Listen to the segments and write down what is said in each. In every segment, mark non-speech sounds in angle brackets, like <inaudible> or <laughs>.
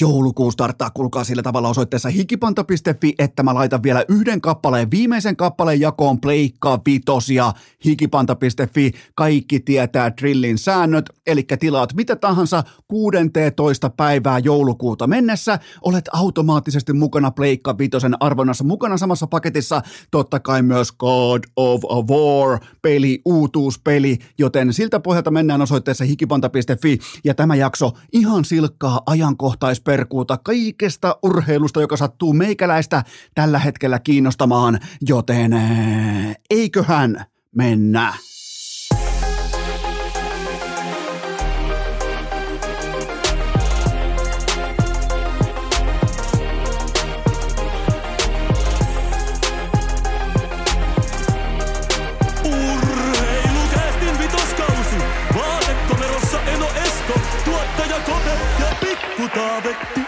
Joulukuu starttaa, kulkaa sillä tavalla osoitteessa hikipanta.fi, että mä laitan vielä yhden kappaleen, viimeisen kappaleen jakoon pleikka vitosia hikipanta.fi. Kaikki tietää drillin säännöt, eli tilaat mitä tahansa 16. päivää joulukuuta mennessä, olet automaattisesti mukana pleikka vitosen arvonnassa, mukana samassa paketissa totta kai myös God of War peli, uutuuspeli, joten siltä pohjalta mennään osoitteessa hikipanta.fi ja tämä jakso ihan silkkaa ajankohtais perkuuta kaikesta urheilusta, joka sattuu meikäläistä tällä hetkellä kiinnostamaan, joten eh, eiköhän mennä. Pikku Taavetti.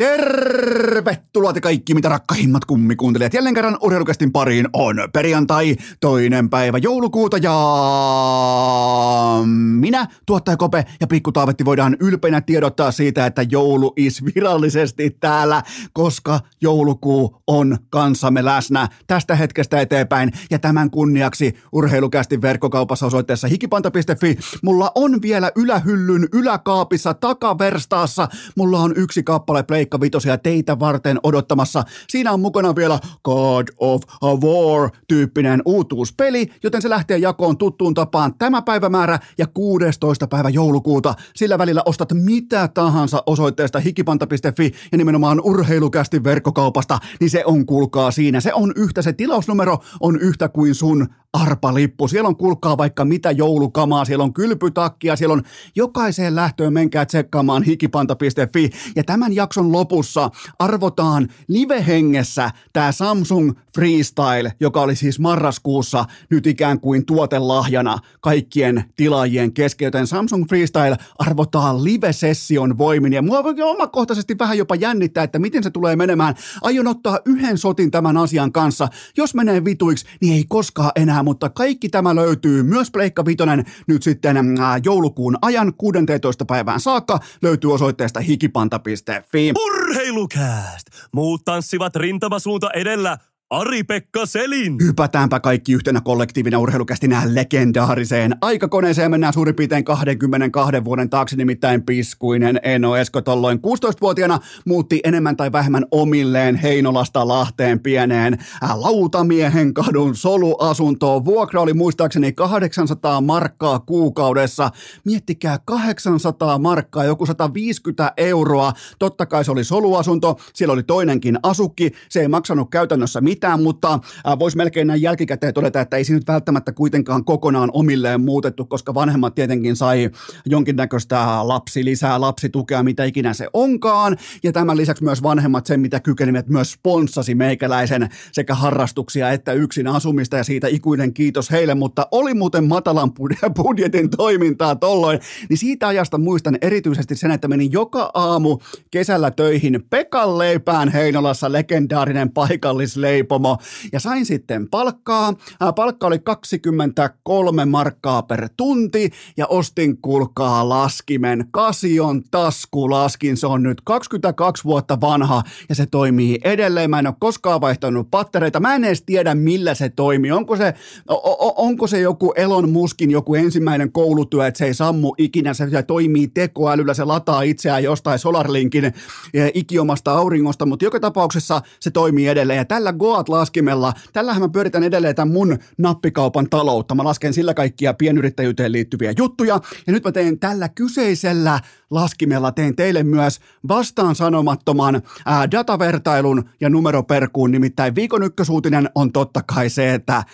Tervetuloa te kaikki, mitä rakkahimmat kummikuuntelijat. Jälleen kerran urheilukästin pariin on perjantai, toinen päivä joulukuuta ja minä, tuottaja Kope ja Pikku Taavetti voidaan ylpeinä tiedottaa siitä, että joulu is virallisesti täällä, koska joulukuu on kanssamme läsnä tästä hetkestä eteenpäin. Ja tämän kunniaksi urheilukästin verkkokaupassa osoitteessa hikipanta.fi mulla on vielä ylähyllyn yläkaapissa takaverstaassa. Mulla on yksi kappale Pleikka Vitosia teitä varten odottamassa. Siinä on mukana vielä God of War-tyyppinen uutuuspeli, joten se lähtee jakoon tuttuun tapaan tämä päivämäärä ja 16. päivä joulukuuta. Sillä välillä ostat mitä tahansa osoitteesta hikipanta.fi ja nimenomaan urheilukästi verkkokaupasta, niin se on kuulkaa siinä. Se on yhtä, se tilausnumero on yhtä kuin sun arpalippu. Siellä on kuulkaa vaikka mitä joulukamaa, siellä on kylpytakkia, siellä on jokaiseen lähtöön menkää tsekkaamaan hikipanta.fi. Ja tämän jakson lopussa arvotaan livehengessä tämä Samsung Freestyle, joka oli siis marraskuussa nyt ikään kuin tuotelahjana kaikkien tilaajien kesken, joten Samsung Freestyle arvotaan live-session voimin. Ja mua omakohtaisesti vähän jopa jännittää, että miten se tulee menemään. Aion ottaa yhden sotin tämän asian kanssa. Jos menee vituiksi, niin ei koskaan enää, mutta kaikki tämä löytyy myös Pleikka Vitonen nyt sitten ää, joulukuun ajan 16. päivään saakka löytyy osoitteesta hikipanta.fi. Urheilukääst. Muut tanssivat rintamasuunta edellä. Ari-Pekka Selin. Hypätäänpä kaikki yhtenä kollektiivina urheilukästinä legendaariseen aikakoneeseen. Mennään suurin piirtein 22 vuoden taakse, nimittäin piskuinen Eno Esko tolloin 16-vuotiaana muutti enemmän tai vähemmän omilleen Heinolasta Lahteen pieneen äh, Lautamiehen kadun soluasuntoon. Vuokra oli muistaakseni 800 markkaa kuukaudessa. Miettikää 800 markkaa, joku 150 euroa. Totta kai se oli soluasunto, siellä oli toinenkin asukki. Se ei maksanut käytännössä mitään mitään, mutta äh, voisi melkein näin jälkikäteen todeta, että ei se nyt välttämättä kuitenkaan kokonaan omilleen muutettu, koska vanhemmat tietenkin sai jonkinnäköistä lapsi lisää, lapsitukea, mitä ikinä se onkaan. Ja tämän lisäksi myös vanhemmat sen, mitä kykenivät, myös sponssasi meikäläisen sekä harrastuksia että yksin asumista ja siitä ikuinen kiitos heille, mutta oli muuten matalan <laughs> budjetin toimintaa tolloin, niin siitä ajasta muistan erityisesti sen, että menin joka aamu kesällä töihin Pekan leipään Heinolassa legendaarinen paikallisleipo leipomo ja sain sitten palkkaa. Palkka oli 23 markkaa per tunti ja ostin kuulkaa laskimen, Kasion taskulaskin. Se on nyt 22 vuotta vanha ja se toimii edelleen. Mä en ole koskaan vaihtanut pattereita. Mä en edes tiedä millä se toimii. Onko se, onko se joku Elon Muskin joku ensimmäinen koulutyö, että se ei sammu ikinä, se toimii tekoälyllä, se lataa itseään jostain Solarlinkin ikiomasta auringosta, mutta joka tapauksessa se toimii edelleen. Ja tällä Goat-laskimella, tällähän mä pyöritän edelleen tämän mun nappikaupan taloutta. Mä lasken sillä kaikkia pienyrittäjyyteen liittyviä juttuja. Ja nyt mä teen tällä kyseisellä laskimella, teen teille myös vastaan sanomattoman ää, datavertailun ja numeroperkuun. Nimittäin viikon ykkösuutinen on totta kai se, että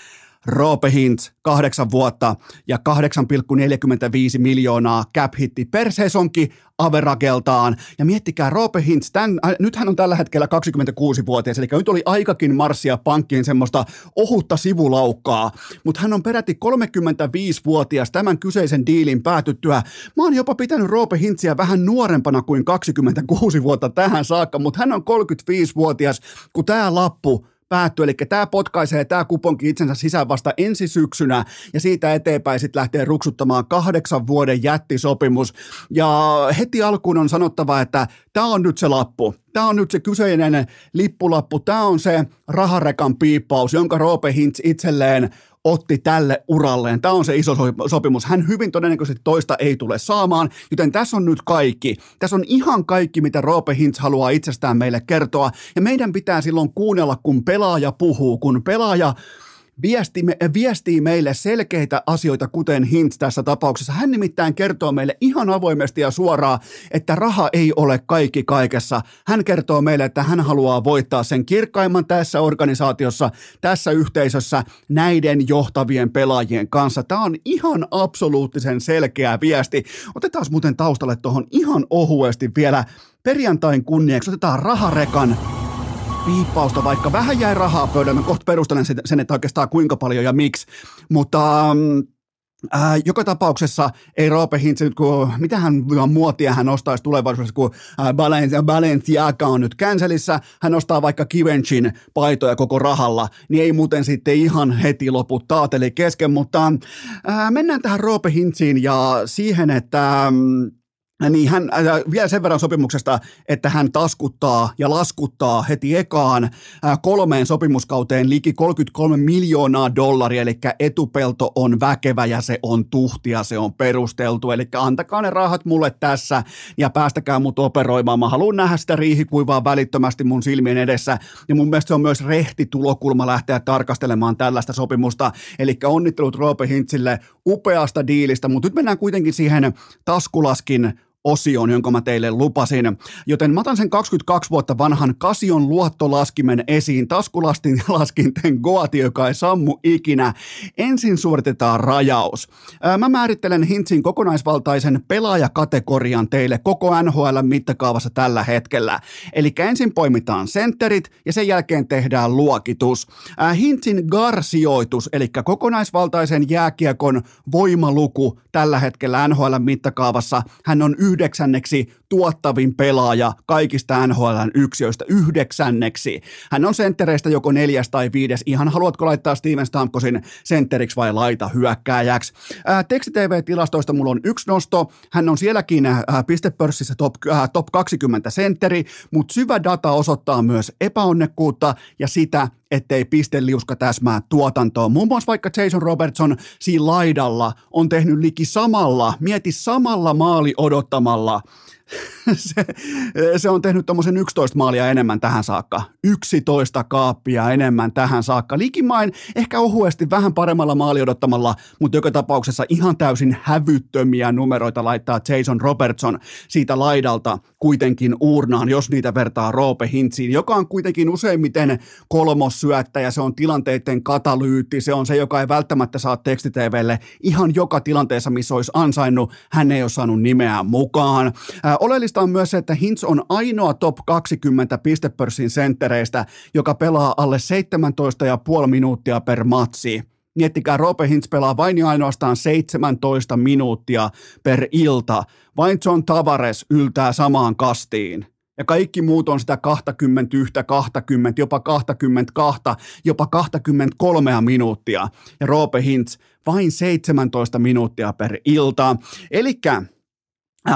Roope Hintz, kahdeksan vuotta ja 8,45 miljoonaa cap hitti per sesonki averageltaan. Ja miettikää Roope Hintz, tämän, äh, nyt hän on tällä hetkellä 26-vuotias, eli nyt oli aikakin marssia pankkiin semmoista ohutta sivulaukkaa, mutta hän on peräti 35-vuotias tämän kyseisen diilin päätyttyä. Mä oon jopa pitänyt Roope Hintsiä vähän nuorempana kuin 26 vuotta tähän saakka, mutta hän on 35-vuotias, kun tämä lappu päättyy, eli tämä potkaisee tämä kuponki itsensä sisään vasta ensi syksynä, ja siitä eteenpäin sitten lähtee ruksuttamaan kahdeksan vuoden jättisopimus, ja heti alkuun on sanottava, että tämä on nyt se lappu, tämä on nyt se kyseinen lippulappu, tämä on se raharekan piippaus, jonka Roope Hintz itselleen otti tälle uralleen. Tämä on se iso sopimus. Hän hyvin todennäköisesti toista ei tule saamaan, joten tässä on nyt kaikki. Tässä on ihan kaikki, mitä Roope Hintz haluaa itsestään meille kertoa. Ja meidän pitää silloin kuunnella, kun pelaaja puhuu, kun pelaaja viesti, viestii meille selkeitä asioita, kuten Hintz tässä tapauksessa. Hän nimittäin kertoo meille ihan avoimesti ja suoraan, että raha ei ole kaikki kaikessa. Hän kertoo meille, että hän haluaa voittaa sen kirkkaimman tässä organisaatiossa, tässä yhteisössä näiden johtavien pelaajien kanssa. Tämä on ihan absoluuttisen selkeä viesti. Otetaan muuten taustalle tuohon ihan ohuesti vielä perjantain kunniaksi. Otetaan raharekan piippausta, vaikka vähän jäi rahaa pöydälle. Mä kohta perustelen sen, että oikeastaan kuinka paljon ja miksi. Mutta Äh, joka tapauksessa ei Roope Hintz nyt, kun mitähän muotia hän ostaisi tulevaisuudessa, kun äh, Balenciaga on nyt känselissä, hän ostaa vaikka Givenchin paitoja koko rahalla, niin ei muuten sitten ihan heti lopu taateli kesken, mutta äh, mennään tähän Roope Hintziin ja siihen, että mm, niin hän äh, vielä sen verran sopimuksesta, että hän taskuttaa ja laskuttaa heti ekaan äh, kolmeen sopimuskauteen liki 33 miljoonaa dollaria, eli etupelto on väkevä ja se on tuhtia, se on perusteltu, eli antakaa ne rahat mulle tässä ja päästäkää mut operoimaan. Mä haluan nähdä sitä riihikuivaa välittömästi mun silmien edessä. Ja mun mielestä se on myös rehti tulokulma lähteä tarkastelemaan tällaista sopimusta, eli onnittelut Roope Hintzille upeasta diilistä, mutta nyt mennään kuitenkin siihen taskulaskin osion, jonka mä teille lupasin. Joten mä otan sen 22 vuotta vanhan Kasion luottolaskimen esiin taskulastin <laughs> laskinten Goati, joka ei sammu ikinä. Ensin suoritetaan rajaus. Mä määrittelen Hintsin kokonaisvaltaisen pelaajakategorian teille koko NHL mittakaavassa tällä hetkellä. Eli ensin poimitaan sentterit ja sen jälkeen tehdään luokitus. Hintsin GAR-sijoitus, eli kokonaisvaltaisen jääkiekon voimaluku tällä hetkellä NHL mittakaavassa, hän on yhdeksänneksi tuottavin pelaaja kaikista NHLn yksiöistä yhdeksänneksi. Hän on senttereistä joko neljäs tai viides. Ihan haluatko laittaa Steven Stamkosin sentteriksi vai laita hyökkääjäksi? Ää, Teksti-TV-tilastoista mulla on yksi nosto. Hän on sielläkin ää, pistepörssissä top, ää, top 20 sentteri, mutta syvä data osoittaa myös epäonnekkuutta ja sitä, ettei pisteliuska täsmää tuotantoon. Muun muassa vaikka Jason Robertson siinä laidalla on tehnyt liki samalla, mieti samalla maali odottamalla <laughs> se, se on tehnyt tuommoisen 11 maalia enemmän tähän saakka. 11 kaappia enemmän tähän saakka. Likimain ehkä ohuesti vähän paremmalla maali odottamalla, mutta joka tapauksessa ihan täysin hävyttömiä numeroita laittaa Jason Robertson siitä laidalta kuitenkin uurnaan, jos niitä vertaa Roope Hintsiin, joka on kuitenkin useimmiten kolmossyöttäjä, se on tilanteiden katalyytti, se on se, joka ei välttämättä saa tekstitvlle ihan joka tilanteessa, missä olisi ansainnut, hän ei ole saanut nimeä mukaan. Ää, oleellista on myös se, että Hintz on ainoa top 20 pistepörssin senttereistä, joka pelaa alle 17,5 minuuttia per matsi. Miettikää, Roope Hintz pelaa vain ja ainoastaan 17 minuuttia per ilta. Vain John Tavares yltää samaan kastiin. Ja kaikki muut on sitä 21, 20, jopa 22, jopa 23 minuuttia. Ja Roope Hintz vain 17 minuuttia per ilta. Elikkä Äh,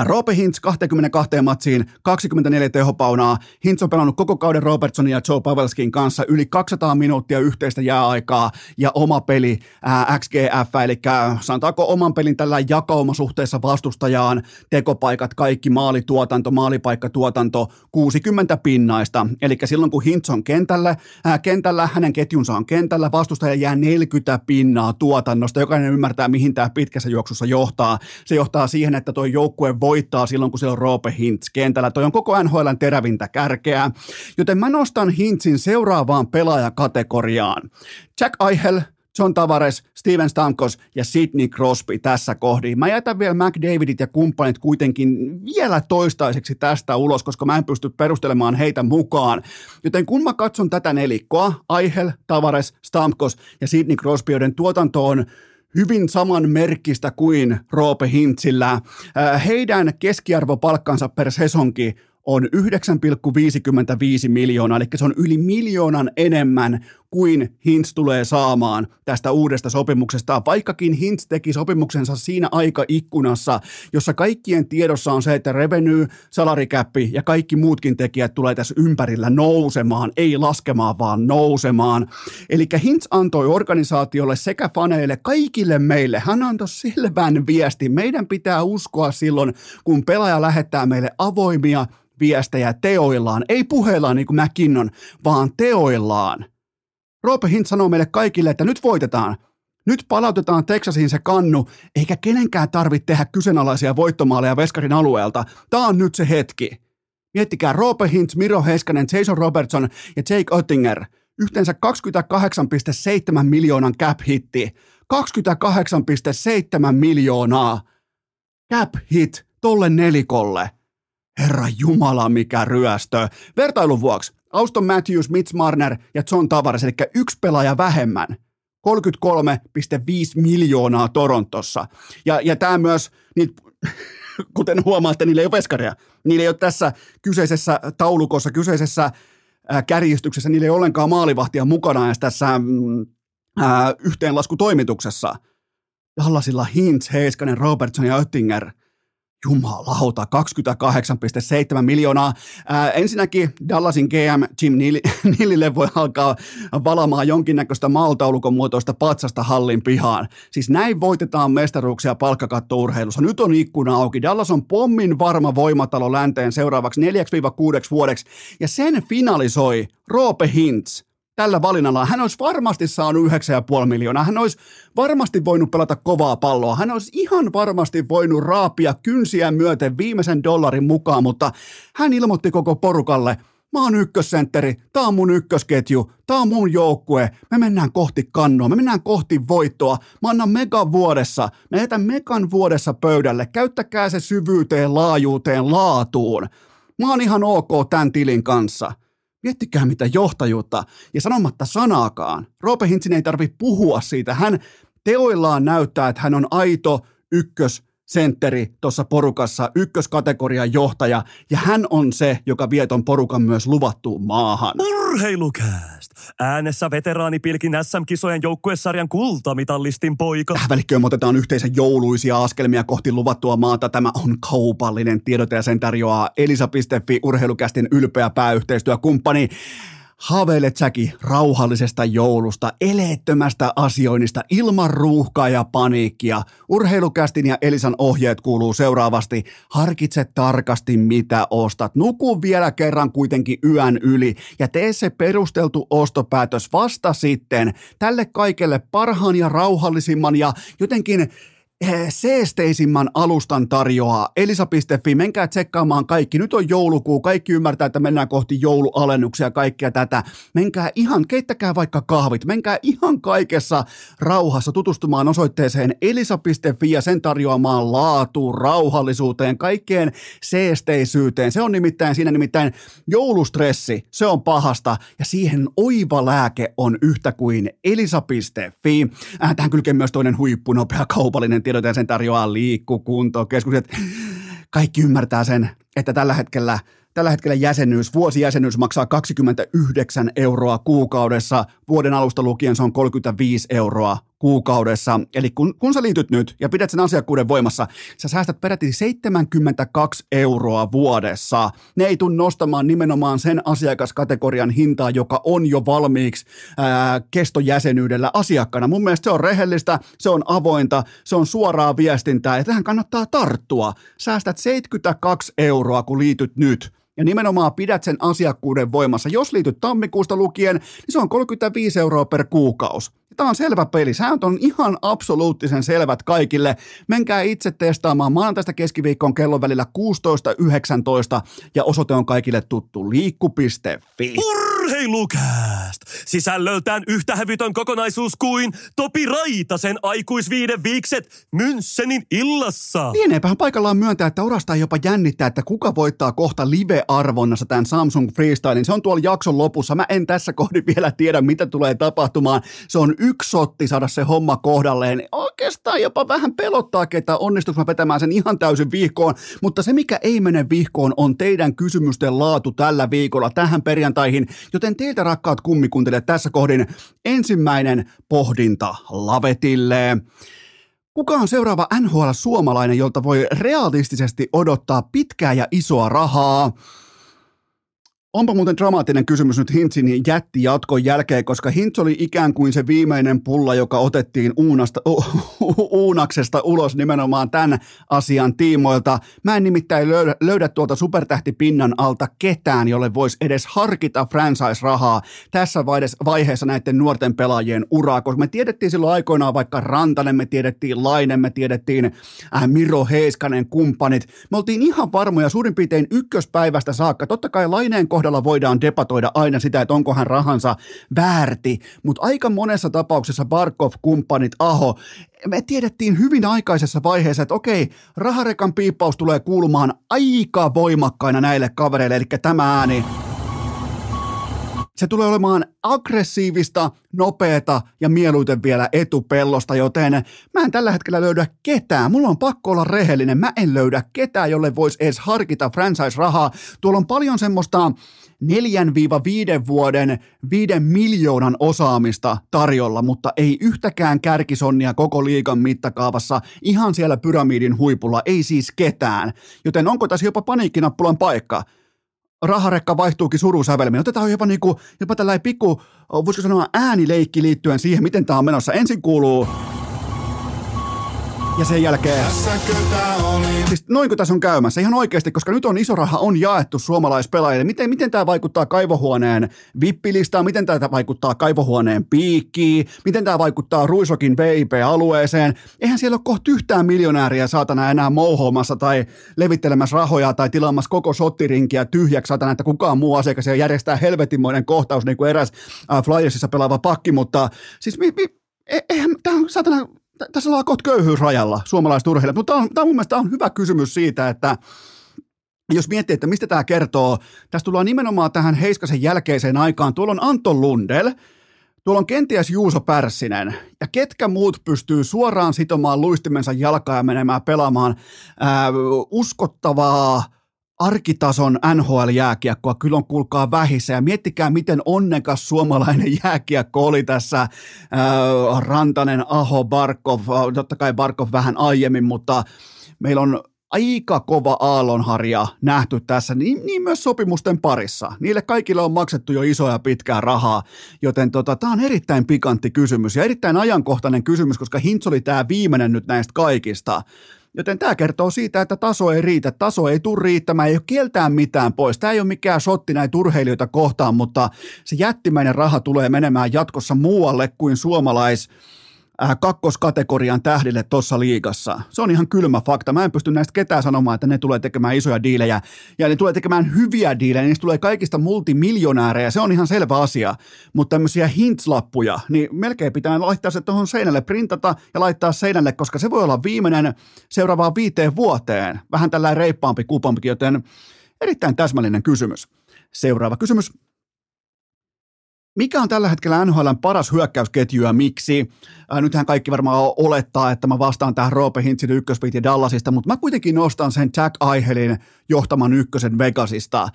Roope Hintz 22 matsiin, 24 tehopaunaa. Hintz on pelannut koko kauden Robertsonin ja Joe Pavelskin kanssa yli 200 minuuttia yhteistä jääaikaa ja oma peli ää, äh, XGF, eli sanotaanko oman pelin tällä jakauma suhteessa vastustajaan, tekopaikat, kaikki maalituotanto, maalipaikkatuotanto, 60 pinnaista. Eli silloin kun Hintz on kentällä, ää, äh, kentällä, hänen ketjunsa on kentällä, vastustaja jää 40 pinnaa tuotannosta. Jokainen ymmärtää, mihin tämä pitkässä juoksussa johtaa. Se johtaa siihen, että tuo joukkue voittaa silloin, kun siellä on Roope Hintz kentällä. Toi on koko NHLn terävintä kärkeä. Joten mä nostan Hintzin seuraavaan pelaajakategoriaan. Jack Eichel, John Tavares, Steven Stamkos ja Sidney Crosby tässä kohdin. Mä jätän vielä McDavidit ja kumppanit kuitenkin vielä toistaiseksi tästä ulos, koska mä en pysty perustelemaan heitä mukaan. Joten kun mä katson tätä nelikkoa, Eichel, Tavares, Stamkos ja Sidney Crosby, joiden tuotanto on hyvin saman merkistä kuin Roope Hintzillä. Äh, heidän keskiarvopalkkansa per sesonki on 9,55 miljoonaa, eli se on yli miljoonan enemmän kuin Hintz tulee saamaan tästä uudesta sopimuksesta, vaikkakin Hintz teki sopimuksensa siinä aikaikkunassa, jossa kaikkien tiedossa on se, että revenue, salarikäppi ja kaikki muutkin tekijät tulee tässä ympärillä nousemaan, ei laskemaan, vaan nousemaan. Eli Hintz antoi organisaatiolle sekä faneille, kaikille meille, hän antoi selvän viesti. Meidän pitää uskoa silloin, kun pelaaja lähettää meille avoimia viestejä teoillaan, ei puheillaan niin kuin McKinnon, vaan teoillaan. Roope Hint sanoo meille kaikille, että nyt voitetaan. Nyt palautetaan Texasiin se kannu, eikä kenenkään tarvitse tehdä kyseenalaisia voittomaaleja Veskarin alueelta. Tämä on nyt se hetki. Miettikää Roope Hintz, Miro Heiskanen, Jason Robertson ja Jake Oettinger. Yhteensä 28,7 miljoonan cap-hitti. 28,7 miljoonaa cap-hit tolle nelikolle. Herra Jumala, mikä ryöstö. Vertailun vuoksi Auston Matthews, Mitch Marner ja John Tavares, eli yksi pelaaja vähemmän. 33,5 miljoonaa Torontossa. Ja, ja tämä myös, niin, <laughs> kuten huomaatte, niillä ei ole veskaria. Niillä ei ole tässä kyseisessä taulukossa, kyseisessä kärjistyksessä, niillä ei ole ollenkaan maalivahtia mukana edes tässä mm, ää, yhteenlaskutoimituksessa. Dallasilla Hintz, Heiskanen, Robertson ja Oettinger – Jumalauta, 28,7 miljoonaa. Ää, ensinnäkin Dallasin GM Jim Nillille <laughs> voi alkaa valamaan jonkinnäköistä maltaulukon muotoista patsasta hallin pihaan. Siis näin voitetaan mestaruuksia palkkakattourheilussa. Nyt on ikkuna auki. Dallas on pommin varma voimatalo länteen seuraavaksi 4-6 vuodeksi ja sen finalisoi Roope Hintz – tällä valinnalla. Hän olisi varmasti saanut 9,5 miljoonaa. Hän olisi varmasti voinut pelata kovaa palloa. Hän olisi ihan varmasti voinut raapia kynsiä myöten viimeisen dollarin mukaan, mutta hän ilmoitti koko porukalle, mä oon ykkössentteri, tää on mun ykkösketju, tää on mun joukkue, me mennään kohti kannoa, me mennään kohti voittoa, mä annan megan vuodessa, mä jätän megan vuodessa pöydälle, käyttäkää se syvyyteen, laajuuteen, laatuun. Mä oon ihan ok tämän tilin kanssa. Miettikää mitä johtajuutta ja sanomatta sanaakaan. Roope Hintsin ei tarvitse puhua siitä. Hän teoillaan näyttää, että hän on aito ykkös sentteri tuossa porukassa, ykköskategorian johtaja, ja hän on se, joka vie ton porukan myös luvattuun maahan. Urheilukääst! Äänessä veteraani Pilkin SM-kisojen joukkuesarjan kultamitallistin poika. Tähän välikköön otetaan yhteisen jouluisia askelmia kohti luvattua maata. Tämä on kaupallinen tiedote ja sen tarjoaa Elisa.fi urheilukästin ylpeä pääyhteistyökumppani. Haaveilet säkin rauhallisesta joulusta, eleettömästä asioinnista, ilman ruuhkaa ja paniikkia. Urheilukästin ja Elisan ohjeet kuuluu seuraavasti. Harkitse tarkasti mitä ostat. Nuku vielä kerran kuitenkin yön yli ja tee se perusteltu ostopäätös vasta sitten. Tälle kaikelle parhaan ja rauhallisimman ja jotenkin seesteisimmän alustan tarjoaa elisa.fi. Menkää tsekkaamaan kaikki. Nyt on joulukuu. Kaikki ymmärtää, että mennään kohti joulualennuksia ja kaikkea tätä. Menkää ihan, keittäkää vaikka kahvit. Menkää ihan kaikessa rauhassa tutustumaan osoitteeseen elisa.fi ja sen tarjoamaan laatuun, rauhallisuuteen, kaikkeen seesteisyyteen. Se on nimittäin siinä nimittäin joulustressi. Se on pahasta ja siihen oiva lääke on yhtä kuin elisa.fi. Äh, tähän kylkee myös toinen huippunopea kaupallinen tiedot sen tarjoaa liikkukuntokeskukset. Kaikki ymmärtää sen, että tällä hetkellä – Tällä hetkellä jäsenyys, vuosijäsenyys maksaa 29 euroa kuukaudessa. Vuoden alusta lukien se on 35 euroa kuukaudessa. Eli kun, kun sä liityt nyt ja pidät sen asiakkuuden voimassa, sä säästät peräti 72 euroa vuodessa. Ne ei tule nostamaan nimenomaan sen asiakaskategorian hintaa, joka on jo valmiiksi ää, kestojäsenyydellä asiakkaana. Mun mielestä se on rehellistä, se on avointa, se on suoraa viestintää ja tähän kannattaa tarttua. Säästät 72 euroa, kun liityt nyt ja nimenomaan pidät sen asiakkuuden voimassa. Jos liityt tammikuusta lukien, niin se on 35 euroa per kuukausi. Tämä on selvä peli. Sääntö on ihan absoluuttisen selvät kaikille. Menkää itse testaamaan maanantaista keskiviikkoon kellon välillä 16.19 ja osoite on kaikille tuttu liikku.fi. Urheilu! Urheilukääst! Sisällöltään yhtä hävytön kokonaisuus kuin Topi Raitasen aikuisviiden viikset Münssenin illassa. Lieneepähän paikallaan myöntää, että orasta jopa jännittää, että kuka voittaa kohta live-arvonnassa tämän Samsung Freestylin. Se on tuolla jakson lopussa. Mä en tässä kohdin vielä tiedä, mitä tulee tapahtumaan. Se on yksi sotti saada se homma kohdalleen. Oikeastaan jopa vähän pelottaa, että onnistuuko mä vetämään sen ihan täysin vihkoon. Mutta se, mikä ei mene vihkoon, on teidän kysymysten laatu tällä viikolla tähän perjantaihin. Joten teiltä rakkaat kummikuntelijat tässä kohdin ensimmäinen pohdinta lavetille. Kuka on seuraava NHL-suomalainen, jolta voi realistisesti odottaa pitkää ja isoa rahaa? Onpa muuten dramaattinen kysymys nyt Hintzin jätti jatkon jälkeen, koska Hintz oli ikään kuin se viimeinen pulla, joka otettiin uunasta, u, u, uunaksesta ulos nimenomaan tämän asian tiimoilta. Mä en nimittäin löydä, löydä tuolta supertähtipinnan alta ketään, jolle voisi edes harkita franchise-rahaa tässä vaiheessa näiden nuorten pelaajien uraa, koska me tiedettiin silloin aikoinaan vaikka Rantanen, me tiedettiin Lainen, me tiedettiin äh, Miro Heiskanen, kumppanit. Me oltiin ihan varmoja suurin piirtein ykköspäivästä saakka. Totta kai Laineen voidaan debatoida aina sitä, että onko hän rahansa väärti, mutta aika monessa tapauksessa Barkov, kumppanit, Aho, me tiedettiin hyvin aikaisessa vaiheessa, että okei, raharekan piippaus tulee kuulumaan aika voimakkaina näille kavereille, eli tämä ääni se tulee olemaan aggressiivista, nopeata ja mieluiten vielä etupellosta, joten mä en tällä hetkellä löydä ketään. Mulla on pakko olla rehellinen. Mä en löydä ketään, jolle voisi edes harkita franchise-rahaa. Tuolla on paljon semmoista 4-5 vuoden 5 miljoonan osaamista tarjolla, mutta ei yhtäkään kärkisonnia koko liikan mittakaavassa ihan siellä pyramidin huipulla, ei siis ketään. Joten onko tässä jopa paniikkinappulan paikka? Raharekka vaihtuukin surusävelmiin. Otetaan jopa, niinku, jopa tällainen pikku, voisiko sanoa äänileikki liittyen siihen, miten tämä on menossa. Ensin kuuluu ja sen jälkeen... Siis noinko tässä on käymässä? Ihan oikeasti, koska nyt on iso raha on jaettu suomalaispelaajille. Miten, miten tämä vaikuttaa kaivohuoneen vippilistaan? Miten tämä vaikuttaa kaivohuoneen piikkiin? Miten tämä vaikuttaa Ruisokin VIP-alueeseen? Eihän siellä ole kohta yhtään miljonääriä saatana enää mouhoamassa tai levittelemässä rahoja tai tilaamassa koko sottirinkiä tyhjäksi saatana, että kukaan muu asiakas ja järjestää helvetinmoinen kohtaus niin kuin eräs äh, Flyersissa pelaava pakki, mutta siis mi, mi, e, eihän, tämä on saatana tässä ollaan kohta köyhyysrajalla suomalaiset urheilijat, mutta tämä on, tämä on mun mielestä on hyvä kysymys siitä, että jos miettii, että mistä tämä kertoo, tässä tullaan nimenomaan tähän Heiskasen jälkeiseen aikaan. Tuolla on Anton Lundel, tuolla on kenties Juuso Pärssinen, ja ketkä muut pystyy suoraan sitomaan luistimensa jalkaa ja menemään pelaamaan ää, uskottavaa, arkitason NHL-jääkiekkoa kyllä on kuulkaa vähissä ja miettikää miten onnekas suomalainen jääkiekko oli tässä äh, Rantanen, Aho, Barkov, totta kai Barkov vähän aiemmin, mutta meillä on aika kova aallonharja nähty tässä, niin, niin myös sopimusten parissa. Niille kaikille on maksettu jo isoja pitkää rahaa, joten tota, tämä on erittäin pikantti kysymys ja erittäin ajankohtainen kysymys, koska Hintz oli tämä viimeinen nyt näistä kaikista. Joten tämä kertoo siitä, että taso ei riitä, taso ei tule riittämään, ei ole kieltään mitään pois. Tämä ei ole mikään sotti näitä urheilijoita kohtaan, mutta se jättimäinen raha tulee menemään jatkossa muualle kuin suomalais kakkoskategorian tähdille tuossa liigassa. Se on ihan kylmä fakta. Mä en pysty näistä ketään sanomaan, että ne tulee tekemään isoja diilejä ja ne tulee tekemään hyviä diilejä. Niistä tulee kaikista multimiljonäärejä. Se on ihan selvä asia. Mutta tämmöisiä hintslappuja, niin melkein pitää laittaa se tuohon seinälle, printata ja laittaa seinälle, koska se voi olla viimeinen seuraavaan viiteen vuoteen. Vähän tällainen reippaampi kupompi, joten erittäin täsmällinen kysymys. Seuraava kysymys. Mikä on tällä hetkellä NHLn paras hyökkäysketju ja miksi? Ää, nythän kaikki varmaan olettaa, että mä vastaan tähän Roope Hintzin ykkösviiti Dallasista, mutta mä kuitenkin nostan sen Jack Aihelin johtaman ykkösen Vegasista.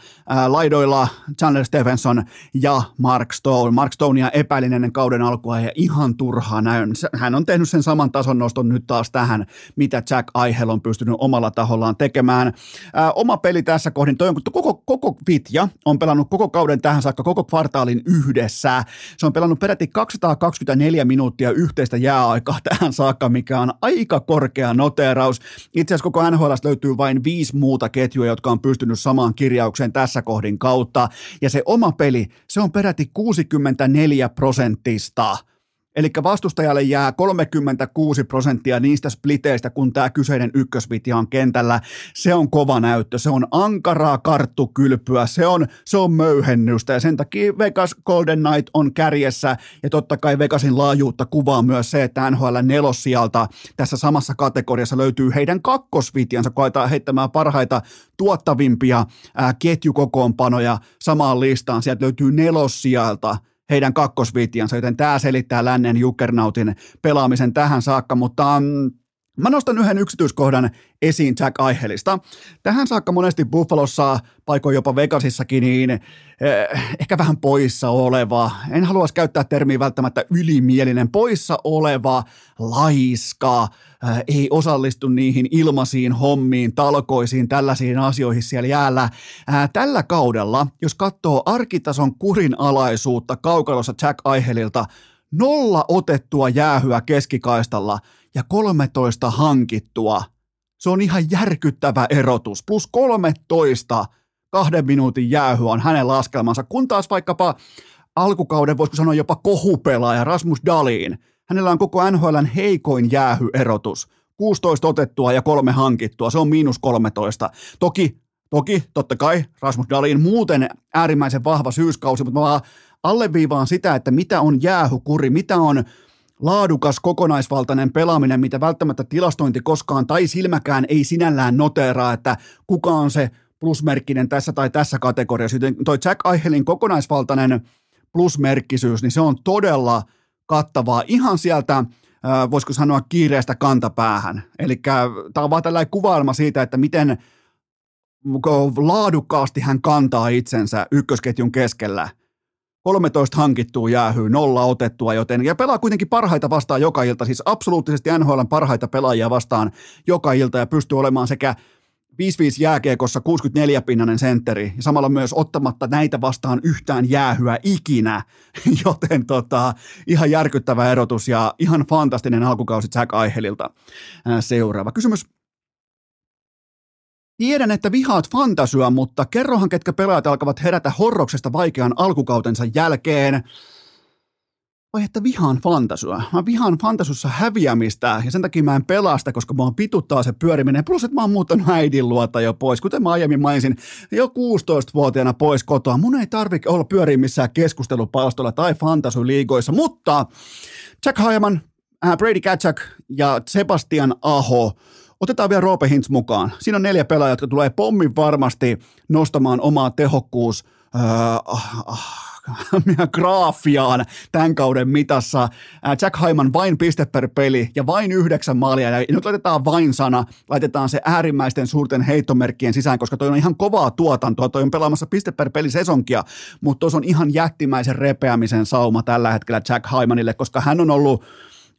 Laidoilla Chandler Stephenson ja Mark Stone. Mark Stonea epäilin ennen kauden alkua ja ihan turhaa näyn. Hän on tehnyt sen saman tason noston nyt taas tähän, mitä Jack Aihel on pystynyt omalla tahollaan tekemään. Ää, oma peli tässä kohdin, toi on koko, koko Vitja on pelannut koko kauden tähän saakka, koko kvartaalin yhdessä. Se on pelannut peräti 224 minuuttia yhteistä jääaikaa tähän saakka, mikä on aika korkea noteraus. Itse asiassa koko NHL löytyy vain viisi muuta ketjua, jotka on pystynyt samaan kirjaukseen tässä kohdin kautta. Ja se oma peli, se on peräti 64 prosenttista Eli vastustajalle jää 36 prosenttia niistä spliteistä, kun tämä kyseinen ykkösviti on kentällä. Se on kova näyttö, se on ankaraa karttukylpyä, se on, se on möyhennystä ja sen takia Vegas Golden Knight on kärjessä ja totta kai Vegasin laajuutta kuvaa myös se, että NHL nelossijalta tässä samassa kategoriassa löytyy heidän kakkosvitiansa, kun aletaan heittämään parhaita tuottavimpia ää, ketjukokoonpanoja samaan listaan. Sieltä löytyy nelossijalta heidän kakkosvitiansa, joten tämä selittää lännen Jukkernautin pelaamisen tähän saakka, mutta mm, Mä nostan yhden yksityiskohdan esiin Jack Aihelista. Tähän saakka monesti Buffalossa, paikoin jopa Vegasissakin, niin eh, ehkä vähän poissa oleva, en haluaisi käyttää termiä välttämättä ylimielinen, poissa oleva, laiska, eh, ei osallistu niihin ilmaisiin hommiin, talkoisiin, tällaisiin asioihin siellä jäällä. Eh, tällä kaudella, jos katsoo arkitason kurinalaisuutta kaukalossa Jack Aihelilta, nolla otettua jäähyä keskikaistalla – ja 13 hankittua. Se on ihan järkyttävä erotus. Plus 13 kahden minuutin jäähy on hänen laskelmansa, kun taas vaikkapa alkukauden, voisiko sanoa jopa kohupelaaja Rasmus Daliin. Hänellä on koko NHLn heikoin jäähyerotus. 16 otettua ja kolme hankittua, se on miinus 13. Toki, toki, totta kai Rasmus Dalin muuten äärimmäisen vahva syyskausi, mutta mä vaan alleviivaan sitä, että mitä on jäähykuri, mitä on laadukas kokonaisvaltainen pelaaminen, mitä välttämättä tilastointi koskaan tai silmäkään ei sinällään noteraa, että kuka on se plusmerkkinen tässä tai tässä kategoriassa. Joten toi Jack Eichelin kokonaisvaltainen plusmerkkisyys, niin se on todella kattavaa ihan sieltä, voisiko sanoa kiireestä kantapäähän. Eli tämä on vaan tällainen kuvailma siitä, että miten laadukkaasti hän kantaa itsensä ykkösketjun keskellä – 13 hankittua jäähyy, nolla otettua, joten ja pelaa kuitenkin parhaita vastaan joka ilta, siis absoluuttisesti NHLn parhaita pelaajia vastaan joka ilta ja pystyy olemaan sekä 5-5 jääkiekossa 64-pinnanen sentteri ja samalla myös ottamatta näitä vastaan yhtään jäähyä ikinä, <laughs> joten tota, ihan järkyttävä erotus ja ihan fantastinen alkukausi Jack Aihelilta. Seuraava kysymys Tiedän, että vihaat fantasyä, mutta kerrohan, ketkä pelaajat alkavat herätä horroksesta vaikean alkukautensa jälkeen. Vai että vihaan fantasua. Mä vihaan fantasussa häviämistä ja sen takia mä en pelasta, koska mua pituttaa se pyöriminen. Plus, että mä oon muuttanut äidin luota jo pois. Kuten mä aiemmin mainitsin, jo 16-vuotiaana pois kotoa. Mun ei tarvitse olla pyöriä missään keskustelupalstolla tai fantasy-liigoissa, mutta Jack Hyman, äh, Brady Katchak ja Sebastian Aho – Otetaan vielä Roope Hintz mukaan. Siinä on neljä pelaajaa, jotka tulee pommin varmasti nostamaan omaa tehokkuus äh, <laughs> äh, graafiaan tämän kauden mitassa. Jack Hyman vain piste per peli ja vain yhdeksän maalia. Ja nyt laitetaan vain sana, laitetaan se äärimmäisten suurten heittomerkkien sisään, koska toi on ihan kovaa tuotantoa. Toi on pelaamassa piste per peli sesonkia, mutta tuossa on ihan jättimäisen repeämisen sauma tällä hetkellä Jack Hymanille, koska hän on ollut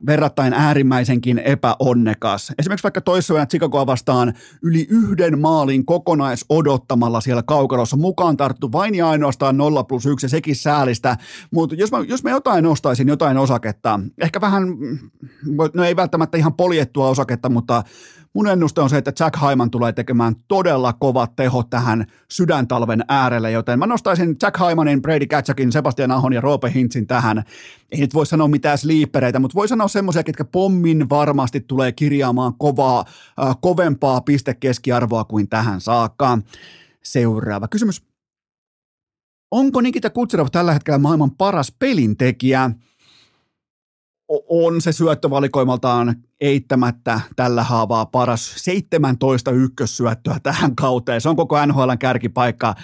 verrattain äärimmäisenkin epäonnekas. Esimerkiksi vaikka toisessa Chicagoa vastaan yli yhden maalin kokonaisodottamalla siellä kaukalossa mukaan tarttu vain ja ainoastaan 0 plus 1 ja sekin säälistä. Mutta jos mä, jos mä jotain nostaisin, jotain osaketta, ehkä vähän, no ei välttämättä ihan poljettua osaketta, mutta Mun ennuste on se, että Jack Hyman tulee tekemään todella kovat tehot tähän sydäntalven äärelle, joten mä nostaisin Jack Hymanin, Brady Katsakin, Sebastian Ahon ja Roope Hintzin tähän. Ei nyt voi sanoa mitään sliippereitä, mutta voi sanoa semmoisia, ketkä pommin varmasti tulee kirjaamaan kovaa, äh, kovempaa pistekeskiarvoa kuin tähän saakka. Seuraava kysymys. Onko Nikita Kutserov tällä hetkellä maailman paras pelintekijä? on se syöttövalikoimaltaan eittämättä tällä haavaa paras 17 ykkössyöttöä tähän kauteen. Se on koko NHLn kärkipaikka.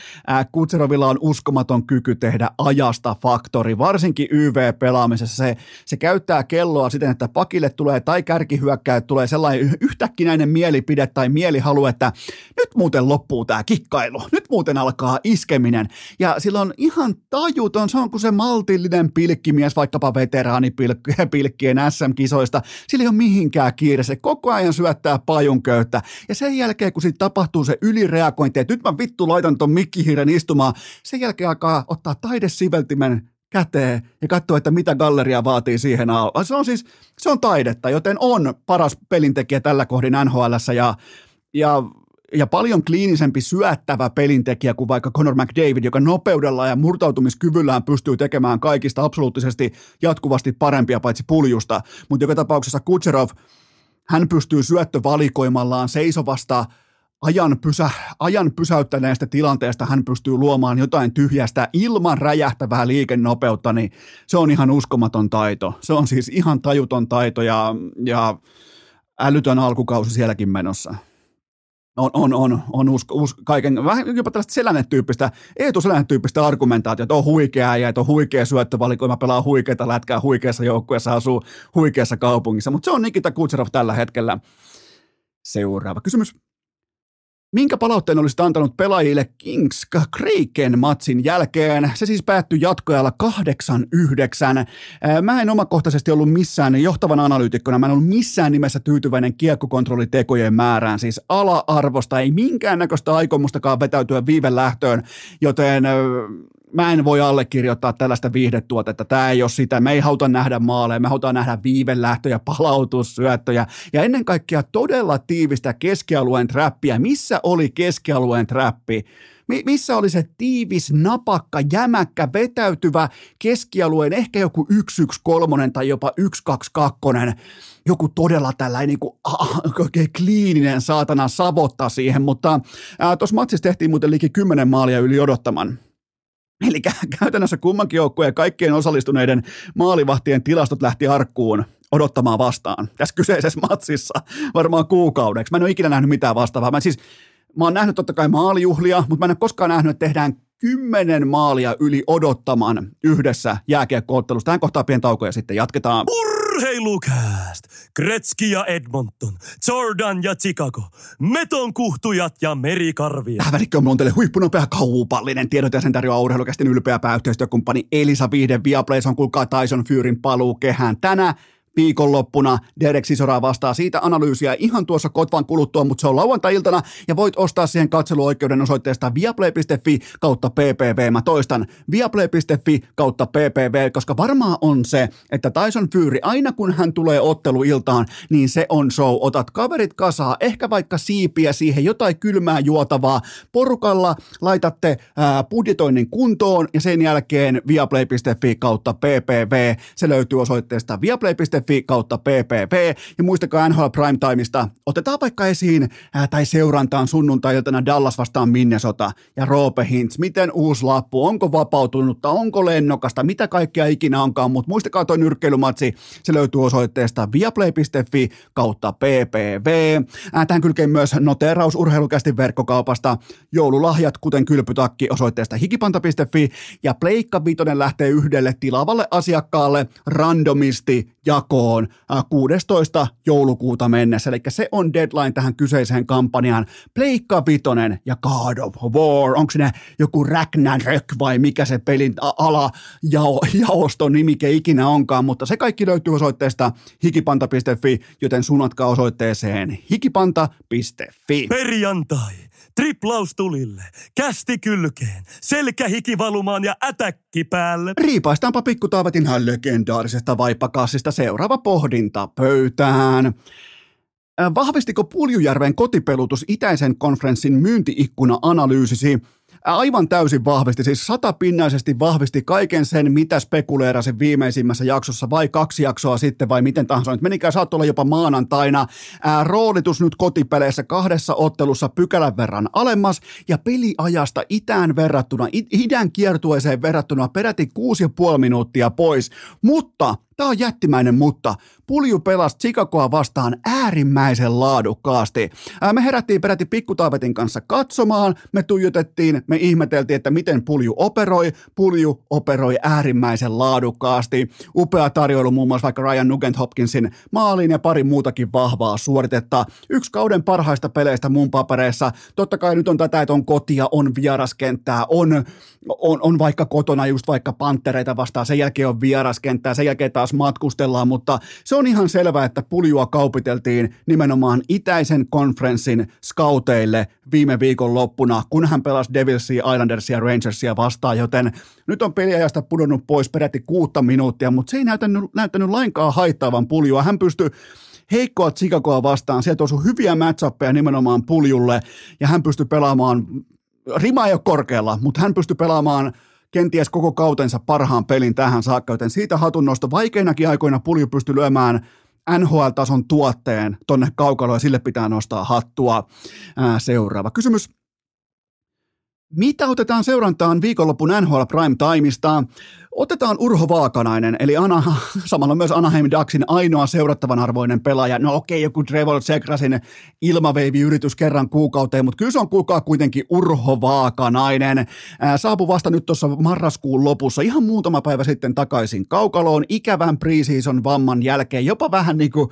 Kutserovilla on uskomaton kyky tehdä ajasta faktori, varsinkin YV-pelaamisessa. Se, se käyttää kelloa siten, että pakille tulee tai kärkihyökkäät tulee sellainen yhtäkkinäinen mielipide tai mielihalu, että nyt muuten loppuu tämä kikkailu, nyt muuten alkaa iskeminen. Ja sillä on ihan tajuton, se on kuin se maltillinen pilkkimies, vaikkapa veteraanipilkkien <laughs> SM-kisoista. Sillä ei ole mihin mihinkään kiire. Se koko ajan syöttää pajun köyttä. Ja sen jälkeen, kun sitten tapahtuu se ylireagointi, että nyt mä vittu laitan ton mikkihiiren istumaan, sen jälkeen alkaa ottaa taidesiveltimen käteen ja katsoa, että mitä galleria vaatii siihen alla. Se on siis, se on taidetta, joten on paras pelintekijä tällä kohdin NHL ja, ja ja paljon kliinisempi syöttävä pelintekijä kuin vaikka Conor McDavid, joka nopeudella ja murtautumiskyvyllään pystyy tekemään kaikista absoluuttisesti jatkuvasti parempia paitsi puljusta. Mutta joka tapauksessa Kutserov, hän pystyy syöttövalikoimallaan seisovasta ajan, pysä, ajan pysäyttäneestä tilanteesta hän pystyy luomaan jotain tyhjästä ilman räjähtävää liikennopeutta, niin se on ihan uskomaton taito. Se on siis ihan tajuton taito ja, ja älytön alkukausi sielläkin menossa. On, on, on, on usko, usko, kaiken, vähän jopa tällaista selänetyyppistä, Eetu selänetyyppistä argumentaatiota, että on huikea ja että on huikea syöttövalikoima, pelaa huikeita lätkää huikeassa joukkueessa, asuu huikeassa kaupungissa, mutta se on Nikita Kutserov tällä hetkellä. Seuraava kysymys. Minkä palautteen olisit antanut pelaajille Kings Kraken matsin jälkeen? Se siis päättyi jatkoajalla 8-9. Mä en omakohtaisesti ollut missään johtavan analyytikkona, mä en ollut missään nimessä tyytyväinen kiekkokontrollitekojen määrään. Siis ala-arvosta ei minkäännäköistä aikomustakaan vetäytyä viivelähtöön, joten mä en voi allekirjoittaa tällaista viihdetuotetta. Tämä ei ole sitä. Me ei haluta nähdä maaleja, me halutaan nähdä viivelähtöjä, palautussyöttöjä ja ennen kaikkea todella tiivistä keskialueen trappia. Missä oli keskialueen trappi? missä oli se tiivis, napakka, jämäkkä, vetäytyvä keskialueen, ehkä joku 1-1-3 tai jopa 1-2-2, joku todella tällainen niin kuin, oikein kliininen saatana savotta siihen, mutta tuossa matsissa tehtiin muuten liki 10 maalia yli odottaman. Eli <laughs> käytännössä kummankin joukkueen kaikkien osallistuneiden maalivahtien tilastot lähti arkkuun odottamaan vastaan tässä kyseisessä matsissa varmaan kuukaudeksi. Mä en ole ikinä nähnyt mitään vastaavaa. Mä siis, mä oon nähnyt totta kai maalijuhlia, mutta mä en ole koskaan nähnyt, että tehdään kymmenen maalia yli odottaman yhdessä jääkiekkoottelussa. Tähän kohtaa pieni tauko ja sitten jatketaan. Urheilukääst! Kretski ja Edmonton, Jordan ja Chicago, metonkuhtujat ja merikarvia. Tähän välikköön on teille huippunopea kaupallinen tiedot ja sen tarjoaa urheilukästin ylpeä pääyhteistyökumppani Elisa Vihde Viaplays on kuulkaa Tyson Furyn paluu kehään tänä viikonloppuna. Derek Sisoraa vastaa siitä analyysiä ihan tuossa kotvan kuluttua, mutta se on lauantai-iltana ja voit ostaa siihen katseluoikeuden osoitteesta viaplay.fi kautta ppv. Mä toistan viaplay.fi kautta ppv, koska varmaa on se, että Tyson Fury, aina kun hän tulee otteluiltaan, niin se on show. Otat kaverit kasaa, ehkä vaikka siipiä siihen, jotain kylmää juotavaa. Porukalla laitatte ää, budjetoinnin kuntoon ja sen jälkeen viaplay.fi kautta ppv. Se löytyy osoitteesta viaplay.fi yle.fi kautta ppv. Ja muistakaa NHL Primetimeista, otetaan vaikka esiin ää, tai seurantaan sunnuntai-iltana Dallas vastaan Minnesota. Ja Roope Hintz. Miten uusi lappu, onko vapautunutta, onko lennokasta, mitä kaikkea ikinä onkaan, mutta muistakaa toi nyrkkeilymatsi, se löytyy osoitteesta viaplay.fi kautta ppv. Ää, tähän kylkeen myös noteraus urheilukästi verkkokaupasta, joululahjat kuten kylpytakki osoitteesta hikipanta.fi ja Pleikka Vitonen lähtee yhdelle tilaavalle asiakkaalle randomisti jako jakoon 16. Äh, joulukuuta mennessä, eli se on deadline tähän kyseiseen kampanjaan. Pleikka Vitonen ja God of War, onko ne joku Ragnarök vai mikä se pelin ala jaoston nimike ikinä onkaan, mutta se kaikki löytyy osoitteesta hikipanta.fi, joten sunatkaa osoitteeseen hikipanta.fi. Perjantai Triplaus tulille, kästi kylkeen, selkähiki valumaan ja ätäkki päälle. Riipaistaanpa pikkutaavetin legendaarisesta vaippakassista seuraava pohdinta pöytään. Vahvistiko Puljujärven kotipelutus itäisen konferenssin myyntiikkuna-analyysisi? Aivan täysin vahvisti, siis satapinnaisesti vahvisti kaiken sen, mitä spekuleerasin viimeisimmässä jaksossa, vai kaksi jaksoa sitten, vai miten tahansa nyt menikään, saattoi olla jopa maanantaina. Ää, roolitus nyt kotipeleissä kahdessa ottelussa pykälän verran alemmas, ja peliajasta itään verrattuna, idän kiertueeseen verrattuna peräti 6,5 minuuttia pois, mutta Tämä on jättimäinen, mutta Pulju pelasi Chicagoa vastaan äärimmäisen laadukkaasti. Me herättiin peräti Pikkutaavetin kanssa katsomaan, me tuijotettiin, me ihmeteltiin, että miten Pulju operoi. Pulju operoi äärimmäisen laadukkaasti. Upea tarjoilu muun muassa vaikka Ryan Nugent Hopkinsin maaliin ja pari muutakin vahvaa suoritetta. Yksi kauden parhaista peleistä mun papereissa. Totta kai nyt on tätä, että on kotia, on vieraskenttää, on, on, on vaikka kotona just vaikka panttereita vastaan, sen jälkeen on vieraskenttää, sen jälkeen taas matkustellaan, mutta se on ihan selvää, että puljua kaupiteltiin nimenomaan itäisen konferenssin scouteille viime viikon loppuna, kun hän pelasi Devilsia, Islandersia Rangersia vastaan, joten nyt on peliajasta pudonnut pois peräti kuutta minuuttia, mutta se ei näyttänyt, näyttänyt lainkaan haittaavan puljua. Hän pystyi heikkoa Chicagoa vastaan. Sieltä osui hyviä matchappeja nimenomaan puljulle ja hän pystyi pelaamaan, rima ei ole korkealla, mutta hän pystyi pelaamaan kenties koko kautensa parhaan pelin tähän saakka, joten siitä hatunnosto vaikeinakin aikoina pulju pystyi lyömään NHL-tason tuotteen tonne kaukaloon ja sille pitää nostaa hattua. Ää, seuraava kysymys. Mitä otetaan seurantaan viikonlopun NHL Prime Timeista? Otetaan Urho Vaakanainen, eli Ana, <laughs> samalla myös Anaheim Ducksin ainoa seurattavan arvoinen pelaaja. No okei, okay, joku Trevor Segrasin ilmaveivi-yritys kerran kuukauteen, mutta kyllä se on kuulkaa kuitenkin Urho Vaakanainen. Ää, saapui vasta nyt tuossa marraskuun lopussa, ihan muutama päivä sitten takaisin kaukaloon, ikävän preseason vamman jälkeen, jopa vähän niin kuin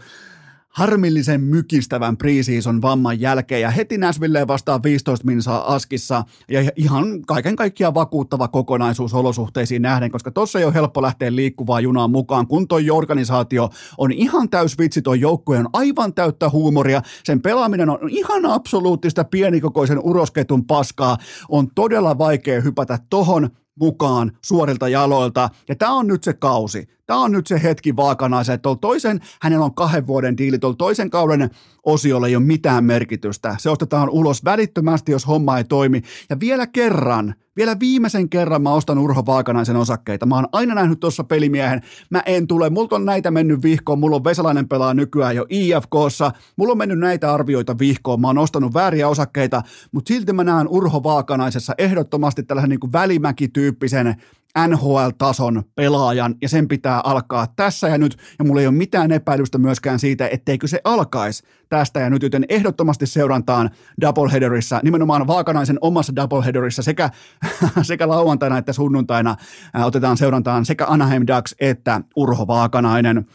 harmillisen mykistävän preseason vamman jälkeen ja heti Näsvilleen vastaan 15 minsaa askissa ja ihan kaiken kaikkiaan vakuuttava kokonaisuus olosuhteisiin nähden, koska tossa ei ole helppo lähteä liikkuvaa junaa mukaan, kun toi organisaatio on ihan täys vitsi, toi joukkue on aivan täyttä huumoria, sen pelaaminen on ihan absoluuttista pienikokoisen urosketun paskaa, on todella vaikea hypätä tohon mukaan suorilta jaloilta. Ja tämä on nyt se kausi. Tämä on nyt se hetki vaakanaisen, että toisen, hänellä on kahden vuoden diili, tuolla toisen kauden osiolla ei ole mitään merkitystä. Se ostetaan ulos välittömästi, jos homma ei toimi. Ja vielä kerran, vielä viimeisen kerran mä ostan Urho Vaakanaisen osakkeita. Mä oon aina nähnyt tuossa pelimiehen. Mä en tule, multa on näitä mennyt vihkoon. Mulla on Vesalainen pelaa nykyään jo IFKssa. Mulla on mennyt näitä arvioita vihkoon. Mä oon ostanut vääriä osakkeita, mutta silti mä näen Urho Vaakanaisessa ehdottomasti tällaisen niin kuin välimäki-tyyppisen NHL-tason pelaajan ja sen pitää alkaa tässä ja nyt ja mulla ei ole mitään epäilystä myöskään siitä, etteikö se alkaisi tästä ja nyt, joten ehdottomasti seurantaan doubleheaderissa, nimenomaan Vaakanaisen omassa doubleheaderissa sekä, <laughs> sekä lauantaina että sunnuntaina ää, otetaan seurantaan sekä Anaheim Ducks että Urho Vaakanainen.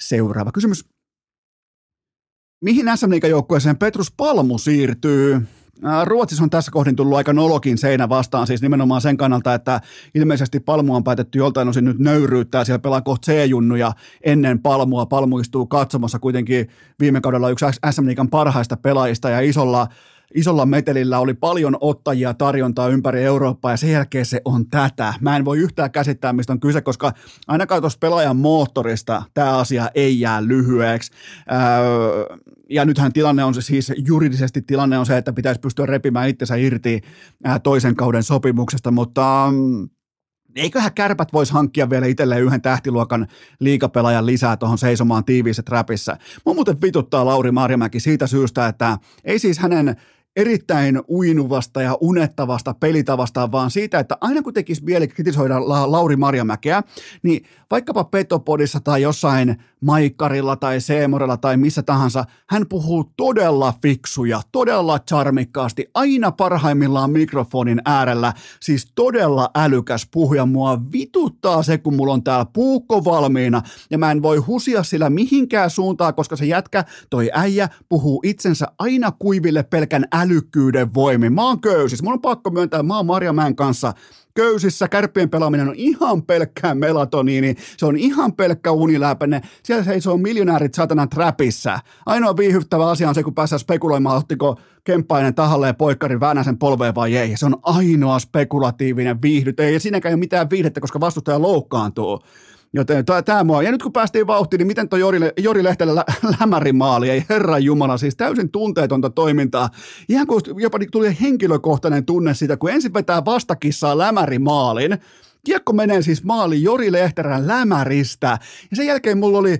Seuraava kysymys. Mihin SM joukkueeseen Petrus Palmu siirtyy? Ruotsissa on tässä kohdin tullut aika nolokin seinä vastaan, siis nimenomaan sen kannalta, että ilmeisesti Palmu on päätetty joltain osin nyt nöyryyttää, siellä pelaa kohta C-junnuja ennen Palmua, Palmu istuu katsomassa kuitenkin viime kaudella yksi SM Liigan parhaista pelaajista ja isolla isolla metelillä oli paljon ottajia tarjontaa ympäri Eurooppaa ja sen jälkeen se on tätä. Mä en voi yhtään käsittää, mistä on kyse, koska ainakaan tuossa pelaajan moottorista tämä asia ei jää lyhyeksi. Öö, ja nythän tilanne on se siis, juridisesti tilanne on se, että pitäisi pystyä repimään itsensä irti toisen kauden sopimuksesta, mutta mm, eiköhän kärpät voisi hankkia vielä itselleen yhden tähtiluokan liikapelaajan lisää tuohon seisomaan tiiviissä trapissa. Mun muuten vituttaa Lauri Marjamäki siitä syystä, että ei siis hänen erittäin uinuvasta ja unettavasta pelitavasta, vaan siitä, että aina kun tekisi mieli kritisoida La- Lauri Marjamäkeä, niin vaikkapa Petopodissa tai jossain Maikkarilla tai Seemorella tai missä tahansa, hän puhuu todella fiksuja, todella charmikkaasti, aina parhaimmillaan mikrofonin äärellä, siis todella älykäs puhuja. Mua vituttaa se, kun mulla on täällä puukko valmiina ja mä en voi husia sillä mihinkään suuntaan, koska se jätkä, toi äijä, puhuu itsensä aina kuiville pelkän älykkyyden voimin. Mä oon köysis, mun on pakko myöntää, mä oon Marjamäen kanssa köysissä, kärppien pelaaminen on ihan pelkkää melatoniini, se on ihan pelkkä uniläpäne, siellä seisoo miljonäärit satana trapissa. Ainoa viihyttävä asia on se, kun päässään spekuloimaan, ottiko Kemppainen tahalle ja poikkarin Väänäsen polveen vai ei. Se on ainoa spekulatiivinen viihdyt, ei siinäkään ole mitään viihdettä, koska vastustaja loukkaantuu. Joten tämä mua. Ja nyt kun päästiin vauhtiin, niin miten tuo Jori, Jori Lehtelä lä, lämärimaali, ei herran jumala, siis täysin tunteetonta toimintaa. Ihan kuin jopa tuli henkilökohtainen tunne siitä, kun ensin vetää vastakissaa lämärimaalin, Kiekko menee siis maali Jori Lehterän lämäristä. Ja sen jälkeen mulla oli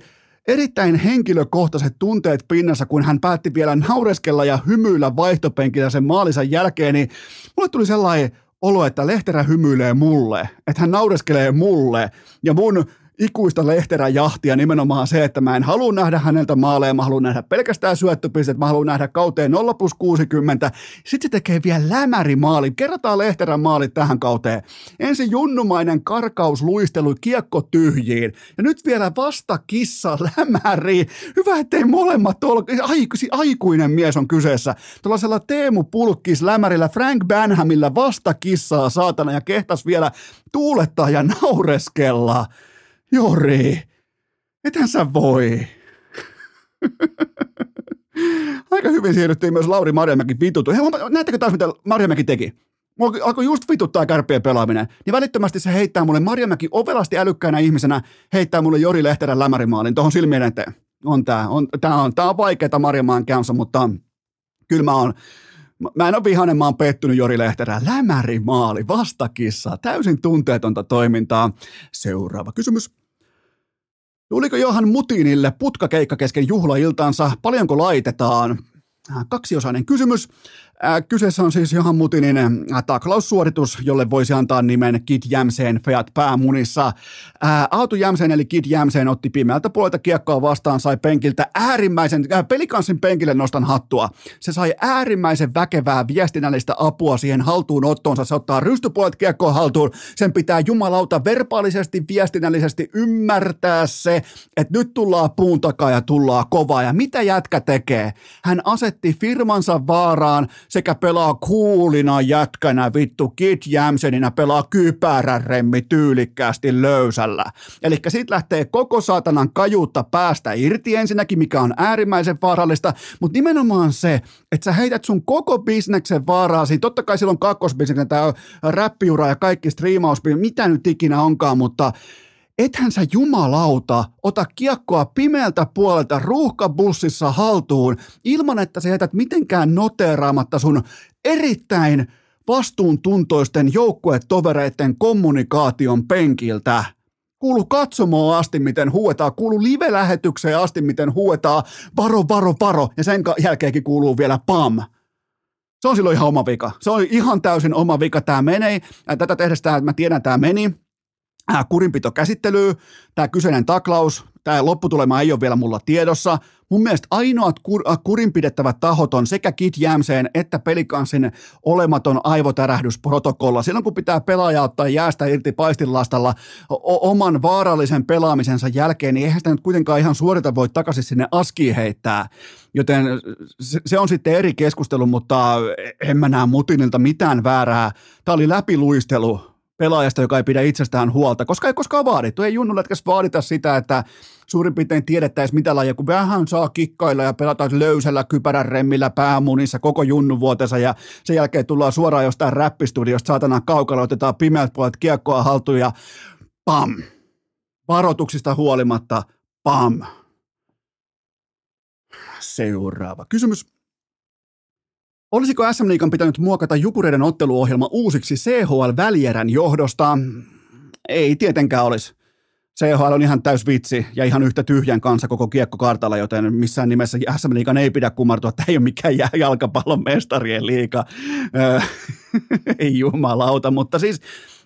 erittäin henkilökohtaiset tunteet pinnassa, kun hän päätti vielä naureskella ja hymyillä vaihtopenkillä sen maalinsa jälkeen, niin mulle tuli sellainen olo, että Lehterä hymyilee mulle, että hän naureskelee mulle ja mun ikuista lehterän jahtia nimenomaan se, että mä en halua nähdä häneltä maaleja, mä haluan nähdä pelkästään syöttöpisteet, mä haluan nähdä kauteen 0 plus 60. Sitten se tekee vielä lämärimaalin. Kerrotaan lehterän maalit tähän kauteen. Ensin junnumainen karkaus, luistelu, kiekko tyhjiin. Ja nyt vielä vasta kissa lämäri. Hyvä, ettei molemmat ole. aikuinen mies on kyseessä. Tuollaisella Teemu Pulkkis lämärillä Frank Banhamilla vasta kissaa saatana ja kehtas vielä tuulettaa ja naureskella. Jori, ethän sä voi. Aika hyvin siirryttiin myös Lauri Marjamäki vitutu. Hei, näettekö taas, mitä Marjamäki teki? Mulla alkoi just vituttaa kärppien pelaaminen. Niin välittömästi se heittää mulle, Marjamäki ovelasti älykkäänä ihmisenä heittää mulle Jori Lehterän lämärimaalin tuohon silmien eteen. on tämä. On, tämä on, tää on vaikeaa Marjamaan kanssa, mutta kyllä mä oon, Mä en ole vihainen, mä oon pettynyt Jori Lehterää. Lämäri maali, vastakissa, täysin tunteetonta toimintaa. Seuraava kysymys. Tuliko Johan Mutinille putkakeikka kesken juhlailtansa? Paljonko laitetaan? Kaksiosainen kysymys. Kyseessä on siis Johan Mutinin taklaussuoritus, jolle voisi antaa nimen Kid Jämseen Feat päämunissa. Aatu Jämseen eli Kid Jämseen otti pimeältä puolelta kiekkoa vastaan, sai penkiltä äärimmäisen, äh, pelikanssin penkille nostan hattua. Se sai äärimmäisen väkevää viestinnällistä apua siihen haltuunottoonsa. Se ottaa rystypuolet kiekkoa haltuun. Sen pitää jumalauta verbaalisesti, viestinnällisesti ymmärtää se, että nyt tullaan puun takaa ja tullaan kovaa. Ja mitä jätkä tekee? Hän asetti firmansa vaaraan sekä pelaa kuulina jätkänä vittu Kid Jämseninä pelaa kypäräremmi tyylikkäästi löysällä. Eli siitä lähtee koko saatanan kajuutta päästä irti ensinnäkin, mikä on äärimmäisen vaarallista, mutta nimenomaan se, että sä heität sun koko bisneksen vaaraasi. Totta kai silloin kakkosbisneksen tämä räppiura ja kaikki striimaus, mitä nyt ikinä onkaan, mutta ethän sä jumalauta ota kiekkoa pimeältä puolelta ruuhkabussissa haltuun ilman, että sä jätät mitenkään noteeraamatta sun erittäin vastuuntuntoisten joukkuetovereiden kommunikaation penkiltä. Kuulu katsomoon asti, miten huuetaan, kuulu live-lähetykseen asti, miten huuetaan, varo, varo, varo, ja sen jälkeenkin kuuluu vielä pam. Se on silloin ihan oma vika. Se on ihan täysin oma vika. Tämä menee. Tätä tehdessä mä tiedän, tämä meni kurinpito käsittelyy, tämä kyseinen taklaus, tämä lopputulema ei ole vielä mulla tiedossa. Mun mielestä ainoat kur, äh, kurinpidettävät tahot on sekä Kit Jämseen että Pelikansin olematon aivotärähdysprotokolla. Silloin kun pitää pelaaja ottaa jäästä irti paistinlastalla o- oman vaarallisen pelaamisensa jälkeen, niin eihän sitä nyt kuitenkaan ihan suorita voi takaisin sinne askiin heittää. Joten se, se on sitten eri keskustelu, mutta en mä näe Mutinilta mitään väärää. Tämä oli läpiluistelu pelaajasta, joka ei pidä itsestään huolta, koska ei koskaan vaadittu. Ei junnulätkäs vaadita sitä, että suurin piirtein tiedettäisiin mitä lajia, kun vähän saa kikkailla ja pelata löysällä kypärän remmillä päämunissa koko junnuvuotensa ja sen jälkeen tullaan suoraan jostain räppistudiosta, saatana kaukalla, otetaan pimeät puolet kiekkoa haltuun ja pam, varoituksista huolimatta, pam. Seuraava kysymys. Olisiko SM Liikan pitänyt muokata Jukureiden otteluohjelma uusiksi CHL-välierän johdosta? Ei tietenkään olisi. CHL on ihan täys vitsi ja ihan yhtä tyhjän kanssa koko kiekkokartalla, joten missään nimessä SM Liikan ei pidä kumartua, että ei ole mikään jalkapallon mestarien liika. <laughs> ei jumalauta, mutta siis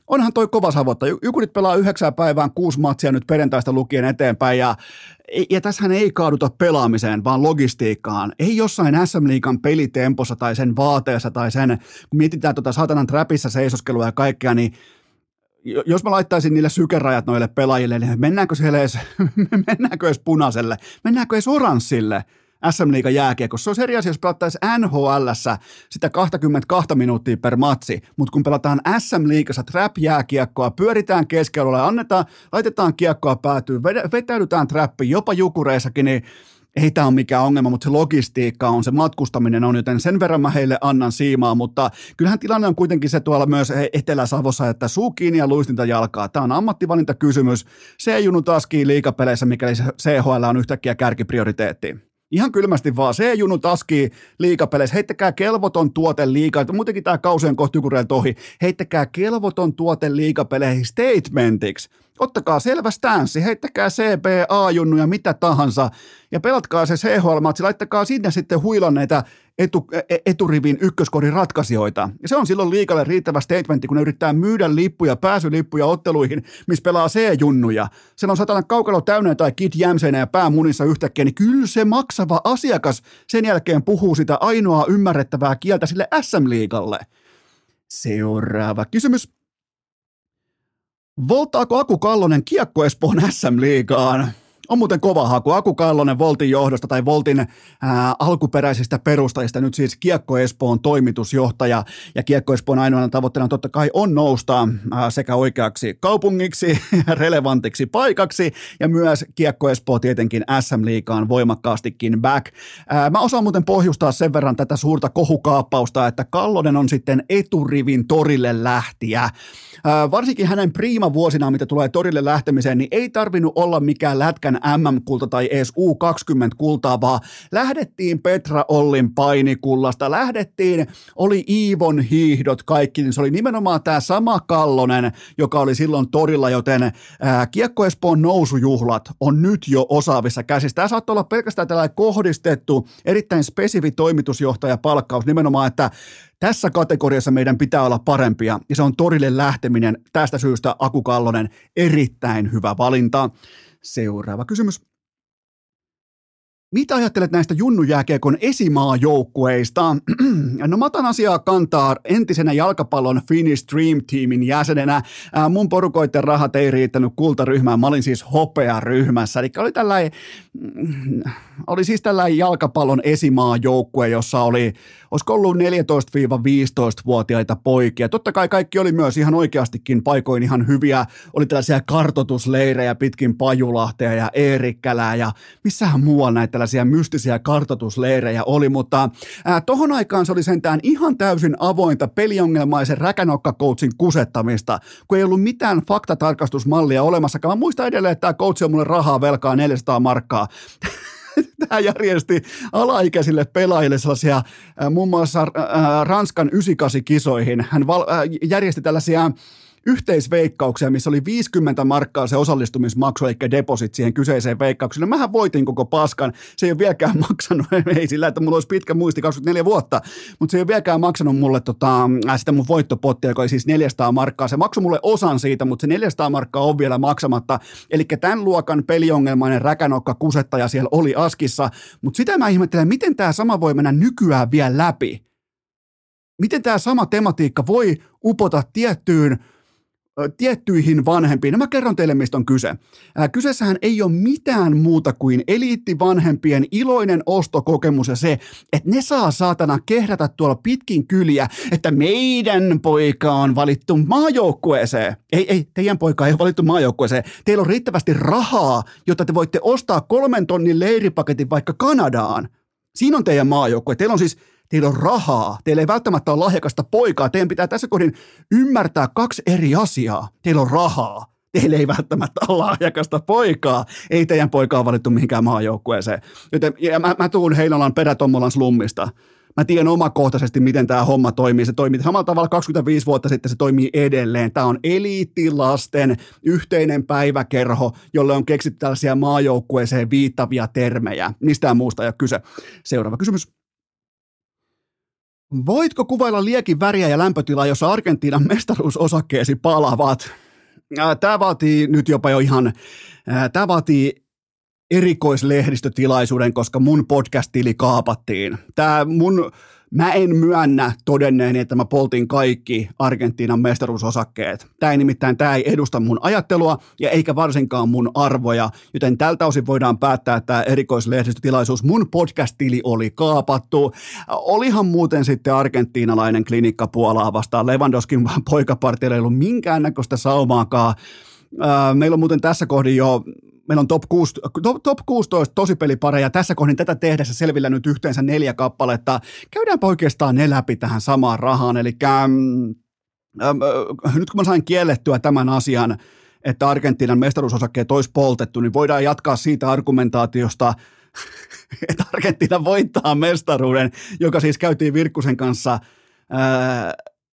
onhan toi kova savotta. Jukurit pelaa yhdeksän päivään kuusi matsia nyt perjantaista lukien eteenpäin ja, ja tässähän ei kaaduta pelaamiseen, vaan logistiikkaan. Ei jossain SM Liikan pelitempossa tai sen vaateessa tai sen, kun mietitään tuota saatanan trapissa seisoskelua ja kaikkea, niin jos mä laittaisin niille sykerajat noille pelaajille, niin mennäänkö siellä edes, <laughs> mennäänkö edes punaiselle, mennäänkö edes oranssille – SM Liiga jääkiekossa. Se on eri asia, jos pelattaisiin NHL sitä 22 minuuttia per matsi, mutta kun pelataan SM Liigassa trap-jääkiekkoa, pyöritään keskellä, annetaan, laitetaan kiekkoa päätyy, vetäydytään trappiin, jopa jukureissakin, niin ei tämä ole mikään ongelma, mutta se logistiikka on, se matkustaminen on, joten sen verran mä heille annan siimaa, mutta kyllähän tilanne on kuitenkin se tuolla myös Etelä-Savossa, että suu kiinni ja luistinta jalkaa. Tämä on ammattivalintakysymys. Se ei junu taas liikapeleissä, mikäli CHL on yhtäkkiä kärkiprioriteetti. Ihan kylmästi vaan, se junu taski liikapeleissä, heittäkää kelvoton tuote liikaa, muutenkin tämä kausien kohti ohi, heittäkää kelvoton tuote liikapeleihin statementiksi. Ottakaa selvä stanssi, heittäkää CBA-junnuja, mitä tahansa, ja pelatkaa se CHL-matsi, laittakaa sinne sitten huilanneita etu, e, eturivin ykköskorin ratkaisijoita. Ja se on silloin liikalle riittävä statementti, kun ne yrittää myydä lippuja, pääsylippuja otteluihin, missä pelaa C-junnuja. Se on satana kaukalo täynnä tai kit jämseinä ja päämunissa yhtäkkiä, niin kyllä se maksava asiakas sen jälkeen puhuu sitä ainoaa ymmärrettävää kieltä sille SM-liikalle. Seuraava kysymys. Voltaako Aku Kallonen Kiekko Espoon SM-liigaan? On muuten kova haku. Aku Kallonen Voltin johdosta tai Voltin ää, alkuperäisistä perustajista, nyt siis Kiekko Espoon toimitusjohtaja. Ja Kiekko Espoon ainoana tavoitteena totta kai on nousta ää, sekä oikeaksi kaupungiksi, <laughs> relevantiksi paikaksi ja myös Kiekko Espoo tietenkin SM-liikaan voimakkaastikin back. Ää, mä osaan muuten pohjustaa sen verran tätä suurta kohukaappausta, että Kallonen on sitten eturivin torille lähtiä. Ää, varsinkin hänen priima vuosina, mitä tulee torille lähtemiseen, niin ei tarvinnut olla mikään lätkän MM-kulta tai edes U20-kultaa, vaan lähdettiin Petra Ollin painikullasta, lähdettiin, oli Iivon hiihdot kaikki, niin se oli nimenomaan tämä sama Kallonen, joka oli silloin torilla, joten ää, Kiekko Espoon nousujuhlat on nyt jo osaavissa käsissä. Tämä saattaa olla pelkästään tällainen kohdistettu, erittäin spesifi toimitusjohtaja palkkaus nimenomaan, että tässä kategoriassa meidän pitää olla parempia, ja se on torille lähteminen. Tästä syystä Aku Kallonen erittäin hyvä valinta. Seuraava kysymys. Mitä ajattelet näistä junnujääkiekon esimaajoukkueista? No mä otan asiaa kantaa entisenä jalkapallon Finnish Dream Teamin jäsenenä. mun porukoiden rahat ei riittänyt kultaryhmään, mä olin siis hopearyhmässä. Eli oli, tällainen, mm, oli siis tällainen jalkapallon esimaajoukkue, jossa oli, olisiko ollut 14-15-vuotiaita poikia. Totta kai kaikki oli myös ihan oikeastikin paikoin ihan hyviä. Oli tällaisia kartotusleirejä pitkin Pajulahtea ja Eerikkälää ja missähän muualla näitä tällaisia mystisiä kartotusleirejä oli, mutta ää, tohon aikaan se oli sentään ihan täysin avointa peliongelmaisen räkänokkakoutsin kusettamista, kun ei ollut mitään faktatarkastusmallia olemassakaan. Mä muistan edelleen, että tämä coach on mulle rahaa velkaa 400 markkaa. <laughs> <laughs> Tämä järjesti alaikäisille pelaajille sellaisia muun muassa Ranskan 98-kisoihin. Hän val- järjesti tällaisia yhteisveikkauksia, missä oli 50 markkaa se osallistumismaksu, eli deposit siihen kyseiseen veikkaukseen. No mähän voitin koko paskan, se ei ole vieläkään <laughs> maksanut, ei sillä, että mulla olisi pitkä muisti 24 vuotta, mutta se ei ole vieläkään maksanut mulle tota, äh, sitä mun voittopottia, joka oli siis 400 markkaa. Se maksoi mulle osan siitä, mutta se 400 markkaa on vielä maksamatta. Eli tämän luokan peliongelmainen räkänokka kusettaja siellä oli askissa, mutta sitä mä ihmettelen, miten tämä sama voi mennä nykyään vielä läpi. Miten tämä sama tematiikka voi upota tiettyyn tiettyihin vanhempiin. Mä kerron teille, mistä on kyse. Ää, kyseessähän ei ole mitään muuta kuin eliittivanhempien iloinen ostokokemus ja se, että ne saa saatana kehrätä tuolla pitkin kyliä, että meidän poika on valittu maajoukkueeseen. Ei, ei, teidän poika ei ole valittu maajoukkueeseen. Teillä on riittävästi rahaa, jotta te voitte ostaa kolmen tonnin leiripaketin vaikka Kanadaan. Siinä on teidän maajoukkue. Teillä on siis teillä on rahaa, teillä ei välttämättä ole lahjakasta poikaa, teidän pitää tässä kohdin ymmärtää kaksi eri asiaa. Teillä on rahaa, teillä ei välttämättä ole lahjakasta poikaa, ei teidän poikaa valittu mihinkään maajoukkueeseen. Joten ja mä, mä tuun Heinolan perätommolan slummista. Mä tiedän omakohtaisesti, miten tämä homma toimii. Se toimii samalla tavalla 25 vuotta sitten, se toimii edelleen. Tämä on eliittilasten yhteinen päiväkerho, jolle on keksitty tällaisia maajoukkueeseen viittavia termejä. Mistään muusta ei ole kyse. Seuraava kysymys. Voitko kuvailla liekin väriä ja lämpötilaa, jossa Argentiinan mestaruusosakkeesi palavat? Tämä vaatii nyt jopa jo ihan, tämä vaatii erikoislehdistötilaisuuden, koska mun podcast-tili kaapattiin. Tämä mun Mä en myönnä todenneeni, että mä poltin kaikki Argentiinan mestaruusosakkeet. Tämä ei nimittäin, tämä ei edusta mun ajattelua ja eikä varsinkaan mun arvoja, joten tältä osin voidaan päättää, että erikoislehdistötilaisuus mun podcast-tili oli kaapattu. Olihan muuten sitten argentiinalainen klinikka Puolaa vastaan. Lewandowskin poikapartilla ei ollut minkäännäköistä saumaakaan. Meillä on muuten tässä kohdin jo meillä on top, 6, top, top 16 tosipelipareja. Tässä kohdin tätä tehdessä selvillä nyt yhteensä neljä kappaletta. Käydäänpä oikeastaan ne läpi tähän samaan rahaan. Eli ähm, äh, nyt kun mä sain kiellettyä tämän asian, että Argentiinan mestaruusosakkeet olisi poltettu, niin voidaan jatkaa siitä argumentaatiosta, <laughs> että Argentiina voittaa mestaruuden, joka siis käytiin Virkkusen kanssa äh,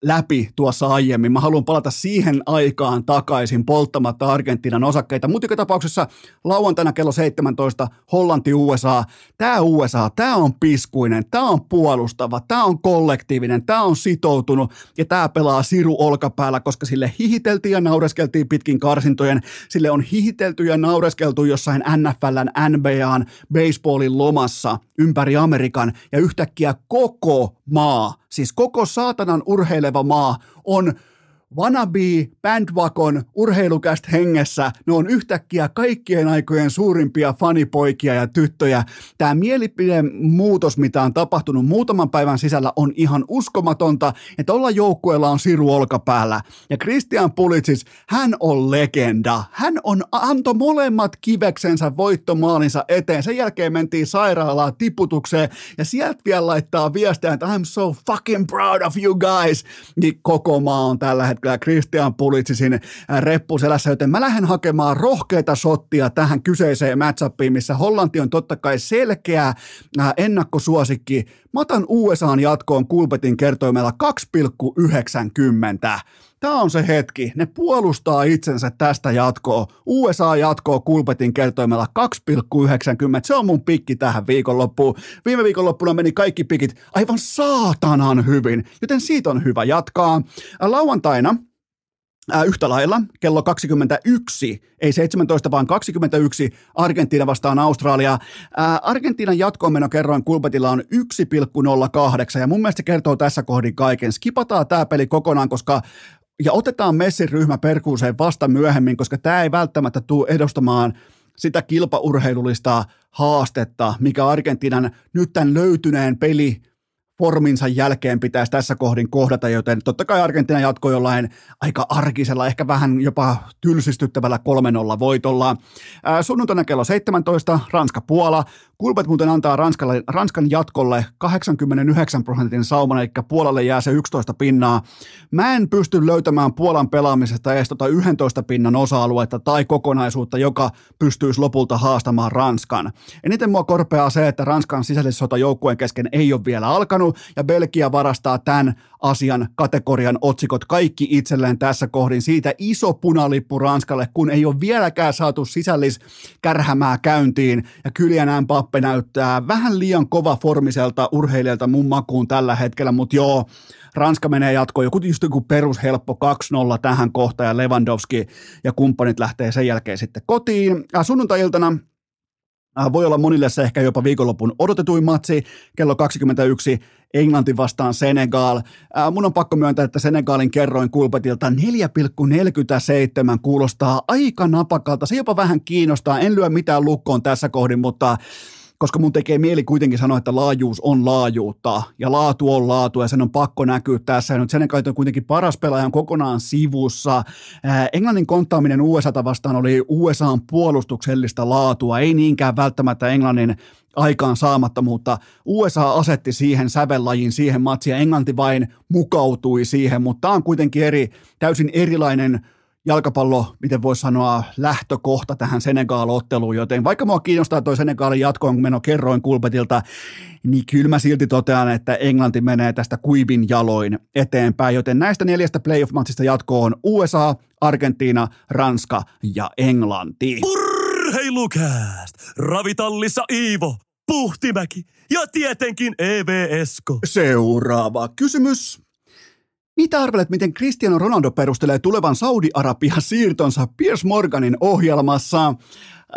läpi tuossa aiemmin. Mä haluan palata siihen aikaan takaisin polttamatta Argentiinan osakkeita. Mutta joka tapauksessa lauantaina kello 17 Hollanti-USA. Tämä USA, tämä on piskuinen, tämä on puolustava, tämä on kollektiivinen, tämä on sitoutunut ja tämä pelaa siru olkapäällä, koska sille hihiteltiin ja naureskeltiin pitkin karsintojen. Sille on hihitelty ja naureskeltu jossain NFLn, NBAn, baseballin lomassa ympäri Amerikan ja yhtäkkiä koko maa, siis koko saatanan urheileva maa on wannabe, bandwagon, urheilukäst hengessä, ne on yhtäkkiä kaikkien aikojen suurimpia fanipoikia ja tyttöjä. Tämä mielipide muutos, mitä on tapahtunut muutaman päivän sisällä, on ihan uskomatonta, että olla joukkueella on siru olkapäällä. Ja Christian Pulitsis, hän on legenda. Hän on anto molemmat kiveksensä voittomaalinsa eteen. Sen jälkeen mentiin sairaalaan tiputukseen ja sieltä vielä laittaa viestiä, että I'm so fucking proud of you guys. Niin koko maa on tällä hetkellä Christian Pulitsisin reppuselässä, joten mä lähden hakemaan rohkeita sottia tähän kyseiseen matchupiin, missä Hollanti on totta kai selkeä ennakkosuosikki. Mä otan USAn jatkoon Kulpetin kertoimella 2,90. Tämä on se hetki. Ne puolustaa itsensä tästä jatkoa. USA jatkoo Kulpetin kertoimella 2,90. Se on mun pikki tähän viikonloppuun. Viime viikonloppuna meni kaikki pikit aivan saatanan hyvin, joten siitä on hyvä jatkaa. Lauantaina Äh, yhtä lailla kello 21, ei 17 vaan 21, Argentiina vastaan Australia. Äh, Argentiinan jatkoonmeno kerroin Kulpetilla on 1,08 ja mun mielestä se kertoo tässä kohdin kaiken. Skipataan tämä peli kokonaan, koska ja otetaan Messin ryhmä perkuuseen vasta myöhemmin, koska tämä ei välttämättä tule edustamaan sitä kilpaurheilullista haastetta, mikä Argentiinan nyt tämän löytyneen peli forminsa jälkeen pitäisi tässä kohdin kohdata, joten totta kai Argentiina jatkoi jollain aika arkisella, ehkä vähän jopa tylsistyttävällä 3-0 voitolla. sunnuntaina kello 17, Ranska-Puola, Kulpet muuten antaa Ranskalle, Ranskan jatkolle 89 prosentin sauman, eli Puolalle jää se 11 pinnaa. Mä en pysty löytämään Puolan pelaamisesta edes tota 11 pinnan osa-aluetta tai kokonaisuutta, joka pystyisi lopulta haastamaan Ranskan. Eniten mua korpeaa se, että Ranskan sisällissota joukkueen kesken ei ole vielä alkanut, ja Belgia varastaa tämän asian kategorian otsikot kaikki itselleen tässä kohdin. Siitä iso punalippu Ranskalle, kun ei ole vieläkään saatu sisällis kärhämää käyntiin, ja Kylian Mbappe näyttää vähän liian kova formiselta urheilijalta mun makuun tällä hetkellä, mutta joo, Ranska menee jatkoon, joku just joku perushelppo 2-0 tähän kohtaan ja Lewandowski ja kumppanit lähtee sen jälkeen sitten kotiin. Sunnuntai-iltana voi olla monille se ehkä jopa viikonlopun odotetuin matsi, kello 21, Englanti vastaan Senegal. Äh, mun on pakko myöntää, että Senegalin kerroin kulpetilta 4,47 kuulostaa aika napakalta. Se jopa vähän kiinnostaa, en lyö mitään lukkoon tässä kohdin, mutta koska mun tekee mieli kuitenkin sanoa, että laajuus on laajuutta ja laatu on laatu ja sen on pakko näkyä tässä. Ja nyt Senegal on kuitenkin paras pelaajan kokonaan sivussa. Englannin konttaaminen USAta vastaan oli USAn puolustuksellista laatua, ei niinkään välttämättä Englannin aikaan saamattomuutta. USA asetti siihen sävellajin, siihen matsiin ja Englanti vain mukautui siihen, mutta tämä on kuitenkin eri, täysin erilainen jalkapallo, miten voisi sanoa, lähtökohta tähän Senegal-otteluun, joten vaikka mua kiinnostaa toi Senegalin jatkoon, kun meno kerroin Kulpetilta, niin kyllä mä silti totean, että Englanti menee tästä kuivin jaloin eteenpäin, joten näistä neljästä playoff-matsista jatkoon USA, Argentiina, Ranska ja Englanti. Urheilukääst! Ravitallissa Iivo, Puhtimäki ja tietenkin EVSko. Seuraava kysymys. Mitä arvelet, miten Cristiano Ronaldo perustelee tulevan Saudi-Arabian siirtonsa Piers Morganin ohjelmassa?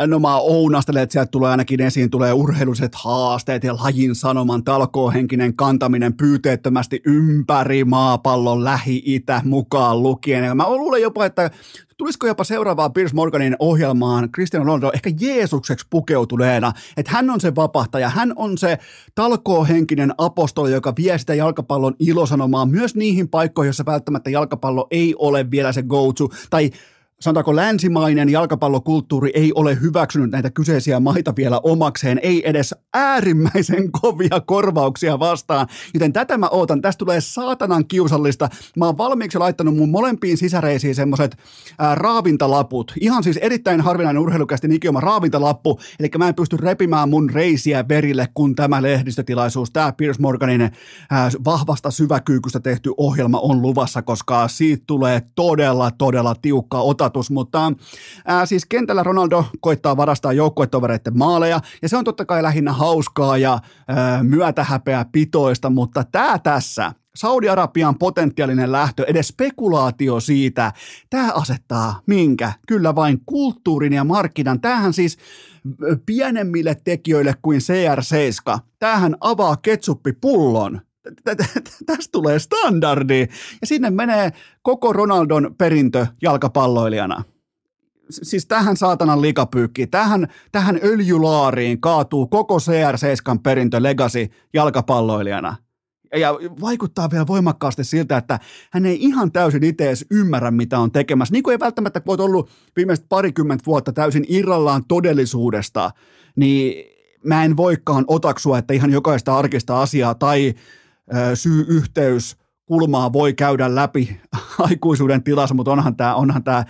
No mä ounastelen, että sieltä tulee ainakin esiin, tulee urheilulliset haasteet ja lajin sanoman talkoohenkinen kantaminen pyyteettömästi ympäri maapallon Lähi-Itä mukaan lukien. Ja mä luulen jopa, että tulisiko jopa seuraavaan Piers Morganin ohjelmaan Cristiano Ronaldo ehkä Jeesukseksi pukeutuneena, että hän on se vapahtaja, hän on se talkoohenkinen apostoli, joka vie sitä jalkapallon ilosanomaa myös niihin paikkoihin, joissa välttämättä jalkapallo ei ole vielä se go-to, tai sanotaanko länsimainen jalkapallokulttuuri ei ole hyväksynyt näitä kyseisiä maita vielä omakseen, ei edes äärimmäisen kovia korvauksia vastaan, joten tätä mä ootan. Tästä tulee saatanan kiusallista. Mä oon valmiiksi laittanut mun molempiin sisäreisiin semmoset ää, raavintalaput. Ihan siis erittäin harvinainen urheilukästi ikioma raavintalappu, eli mä en pysty repimään mun reisiä verille, kun tämä lehdistötilaisuus, tämä Piers Morganin ää, vahvasta syväkyykystä tehty ohjelma on luvassa, koska siitä tulee todella, todella tiukka ota status, mutta ää, siis kentällä Ronaldo koittaa varastaa joukkuetovereiden maaleja, ja se on totta kai lähinnä hauskaa ja ää, myötähäpeä pitoista, mutta tämä tässä, Saudi-Arabian potentiaalinen lähtö, edes spekulaatio siitä, tämä asettaa minkä? Kyllä vain kulttuurin ja markkinan. Tämähän siis pienemmille tekijöille kuin CR7. Tämähän avaa ketsuppipullon tästä tulee standardi. Ja sinne menee koko Ronaldon perintö jalkapalloilijana. Siis tähän saatanan likapyykki, tähän, tähän öljylaariin kaatuu koko CR7 perintö legacy jalkapalloilijana. Ja vaikuttaa vielä voimakkaasti siltä, että hän ei ihan täysin itse edes ymmärrä, mitä on tekemässä. Niin kuin ei välttämättä voi ollut viimeiset parikymmentä vuotta täysin irrallaan todellisuudesta, niin mä en voikaan otaksua, että ihan jokaista arkista asiaa tai syy-yhteys kulmaa voi käydä läpi <laughs> aikuisuuden tilassa, mutta onhan tämä, onhan tämä,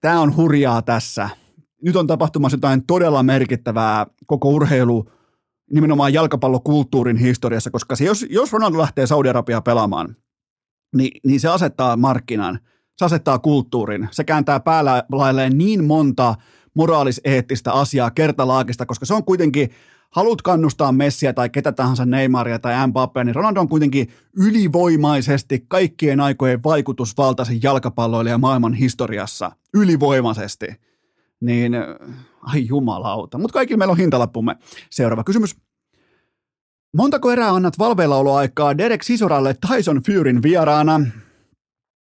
tämä on hurjaa tässä. Nyt on tapahtumassa jotain todella merkittävää koko urheilu, nimenomaan jalkapallokulttuurin historiassa, koska se, jos, jos Ronaldo lähtee Saudi-Arabiaa pelaamaan, niin, niin se asettaa markkinan, se asettaa kulttuurin, se kääntää päällä niin monta moraaliseettistä asiaa kertalaakista, koska se on kuitenkin, haluat kannustaa Messiä tai ketä tahansa Neymaria tai Mbappea, niin Ronaldo on kuitenkin ylivoimaisesti kaikkien aikojen vaikutusvaltaisin jalkapalloilija maailman historiassa. Ylivoimaisesti. Niin, ai jumalauta. Mutta kaikilla meillä on hintalappumme. Seuraava kysymys. Montako erää annat valveillaoloaikaa Derek Sisoralle Tyson Furyn vieraana?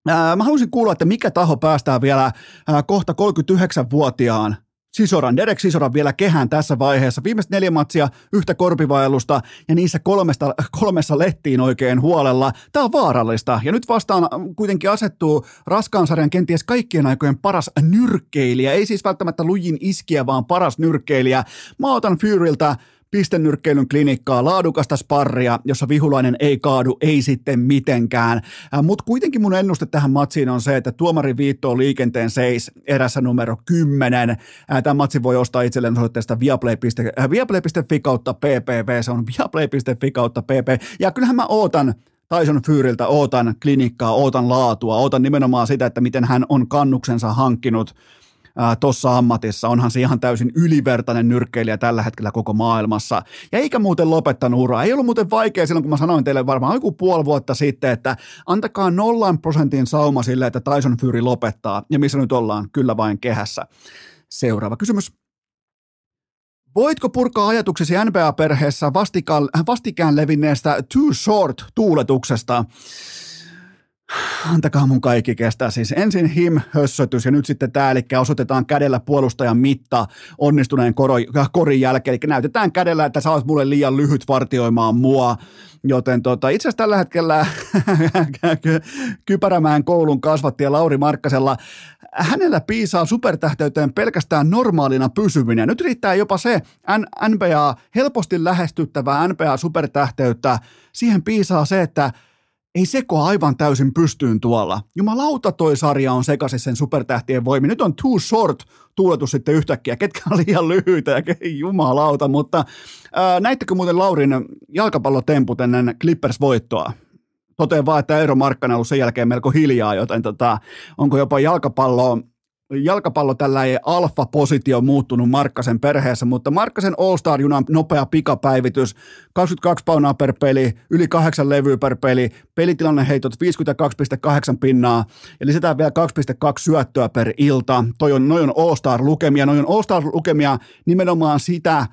Ää, mä haluaisin kuulla, että mikä taho päästää vielä ää, kohta 39-vuotiaan Sisoran, Derek Sisoran vielä kehään tässä vaiheessa. Viimeiset neljä matsia, yhtä korpivaellusta ja niissä kolmesta, kolmessa lettiin oikein huolella. Tämä on vaarallista ja nyt vastaan kuitenkin asettuu raskaan sarjan kenties kaikkien aikojen paras nyrkkeilijä. Ei siis välttämättä lujin iskiä, vaan paras nyrkkeilijä. Mä otan Furyltä pistennyrkkeilyn klinikkaa, laadukasta sparria, jossa vihulainen ei kaadu, ei sitten mitenkään. Äh, Mutta kuitenkin mun ennuste tähän matsiin on se, että tuomari viittoo liikenteen seis erässä numero 10. Äh, Tämä matsi voi ostaa itselleen osoitteesta viaplay.fi äh, viaplay.fi kautta ppv, se on viaplay.fi kautta pp. Ja kyllähän mä ootan Tyson Furyltä, ootan klinikkaa, ootan laatua, ootan nimenomaan sitä, että miten hän on kannuksensa hankkinut – tuossa ammatissa. Onhan se ihan täysin ylivertainen nyrkkeilijä tällä hetkellä koko maailmassa. Ja eikä muuten lopettanut uraa. Ei ollut muuten vaikea silloin, kun mä sanoin teille varmaan joku puoli vuotta sitten, että antakaa nollan prosentin sauma sille, että Tyson Fury lopettaa. Ja missä nyt ollaan? Kyllä vain kehässä. Seuraava kysymys. Voitko purkaa ajatuksesi NBA-perheessä vastikään, levinneestä Too Short-tuuletuksesta? Antakaa mun kaikki kestää. Siis ensin him-hössötys ja nyt sitten tämä, eli osoitetaan kädellä puolustajan mitta onnistuneen koro, korin jälkeen. Eli näytetään kädellä, että sä oot mulle liian lyhyt vartioimaan mua. Joten tota, itse asiassa tällä hetkellä <laughs> Kypärämään koulun kasvattaja Lauri Markkasella, hänellä piisaa supertähteyteen pelkästään normaalina pysyminen. Nyt riittää jopa se NBA, helposti lähestyttävää NBA-supertähteyttä, siihen piisaa se, että ei seko aivan täysin pystyyn tuolla. Jumalauta toi sarja on sekaisin sen supertähtien voimi. Nyt on too short tuuletus sitten yhtäkkiä, ketkä on liian lyhyitä ja jumalauta, mutta ää, näittekö muuten Laurin jalkapallotemput ennen Clippers-voittoa? Toteen vaan, että Eero Markkanen on ollut sen jälkeen melko hiljaa, joten tota, onko jopa jalkapallo jalkapallo tällä ei alfa-positio muuttunut Markkasen perheessä, mutta Markkasen All-Star-junan nopea pikapäivitys, 22 paunaa per peli, yli 8 levyä per peli, pelitilanne heitot 52,8 pinnaa ja lisätään vielä 2,2 syöttöä per ilta. Toi on, noi on All-Star-lukemia, noi on All-Star-lukemia nimenomaan sitä,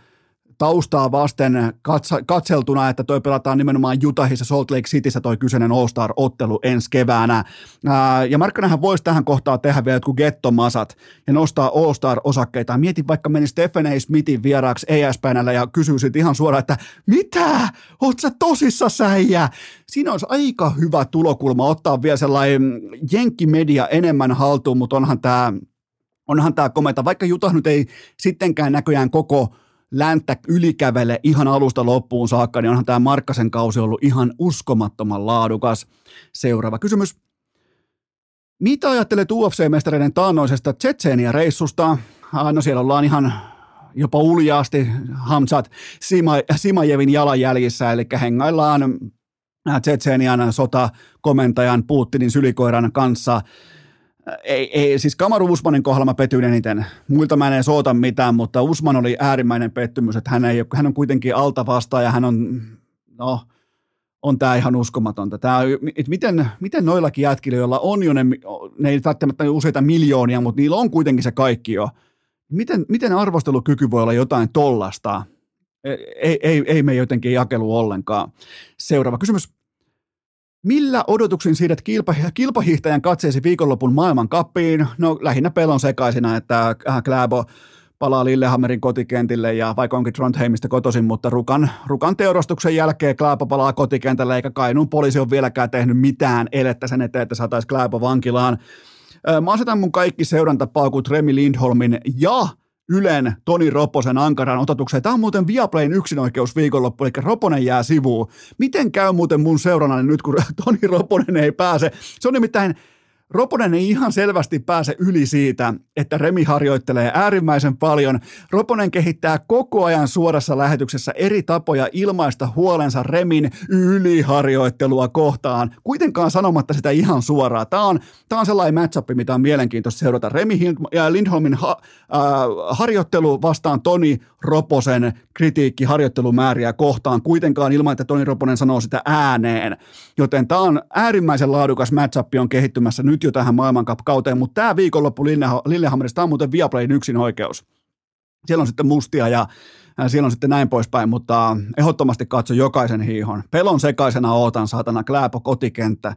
taustaa vasten katsa, katseltuna, että toi pelataan nimenomaan Utahissa Salt Lake Cityssä toi kyseinen All-Star-ottelu ensi keväänä. Ää, ja Markkanenhan voisi tähän kohtaan tehdä vielä jotkut gettomasat ja nostaa All-Star-osakkeita. Mieti vaikka meni Stephen A. Smithin vieraaksi ESPNllä ja kysyisit ihan suoraan, että mitä? Oot sä tosissa säijä? Siinä olisi aika hyvä tulokulma ottaa vielä sellainen jenkkimedia enemmän haltuun, mutta onhan tämä onhan tämä komenta, vaikka Jutah nyt ei sittenkään näköjään koko länttä ylikävele ihan alusta loppuun saakka, niin onhan tämä Markkasen kausi ollut ihan uskomattoman laadukas. Seuraava kysymys. Mitä ajattelet UFC-mestareiden taannoisesta Tsetseenia-reissusta? No siellä ollaan ihan jopa uljaasti Hamzat Sima, Simajevin jalanjäljissä, eli hengaillaan Tsetseenian sotakomentajan Putinin sylikoiran kanssa – ei, ei, siis Kamaru Usmanin kohdalla mä petyin eniten. Muilta mä en edes oota mitään, mutta Usman oli äärimmäinen pettymys, että hän, ei, hän on kuitenkin alta vastaan ja hän on, no, on tämä ihan uskomatonta. Tää, et miten, miten noillakin jätkillä, joilla on jo ne, ne ei välttämättä useita miljoonia, mutta niillä on kuitenkin se kaikki jo. Miten, miten arvostelukyky voi olla jotain tollasta? Ei, ei, ei me jotenkin jakelu ollenkaan. Seuraava kysymys. Millä odotuksin siirrät kilpa, kilpahiihtäjän katseesi viikonlopun maailmankappiin? No lähinnä pelon sekaisina, että äh, Kläbo palaa Lillehammerin kotikentille ja vaikka onkin Trondheimista kotoisin, mutta Rukan, Rukan teurastuksen jälkeen Kläbo palaa kotikentälle eikä Kainuun poliisi ole vieläkään tehnyt mitään elettä sen eteen, että saataisiin Kläbo vankilaan. Mä asetan mun kaikki seurantapaukut Remi Lindholmin ja Ylen Toni Roposen ankaran ototukseen. Tämä on muuten Viaplayn yksinoikeus viikonloppu, eli Roponen jää sivuun. Miten käy muuten mun seurana nyt, kun <laughs> Toni Roponen ei pääse? Se on nimittäin Roponen ei ihan selvästi pääse yli siitä, että Remi harjoittelee äärimmäisen paljon. Roponen kehittää koko ajan suorassa lähetyksessä eri tapoja ilmaista huolensa Remin yliharjoittelua kohtaan, kuitenkaan sanomatta sitä ihan suoraan. Tämä on, tämä on sellainen matchup, mitä on mielenkiintoista seurata. Remi ja Lindholmin ha, äh, harjoittelu vastaan Toni Roposen kritiikki harjoittelumääriä kohtaan, kuitenkaan ilman, että Toni Roponen sanoo sitä ääneen. Joten tämä on äärimmäisen laadukas matchup on kehittymässä nyt jo tähän maailmankauteen, mutta tämä viikonloppu Lillehammerissa, tämä on muuten Viaplayn yksin oikeus. Siellä on sitten mustia ja siellä on sitten näin poispäin, mutta ehdottomasti katso jokaisen hiihon. Pelon sekaisena ootan saatana Kläpo kotikenttä,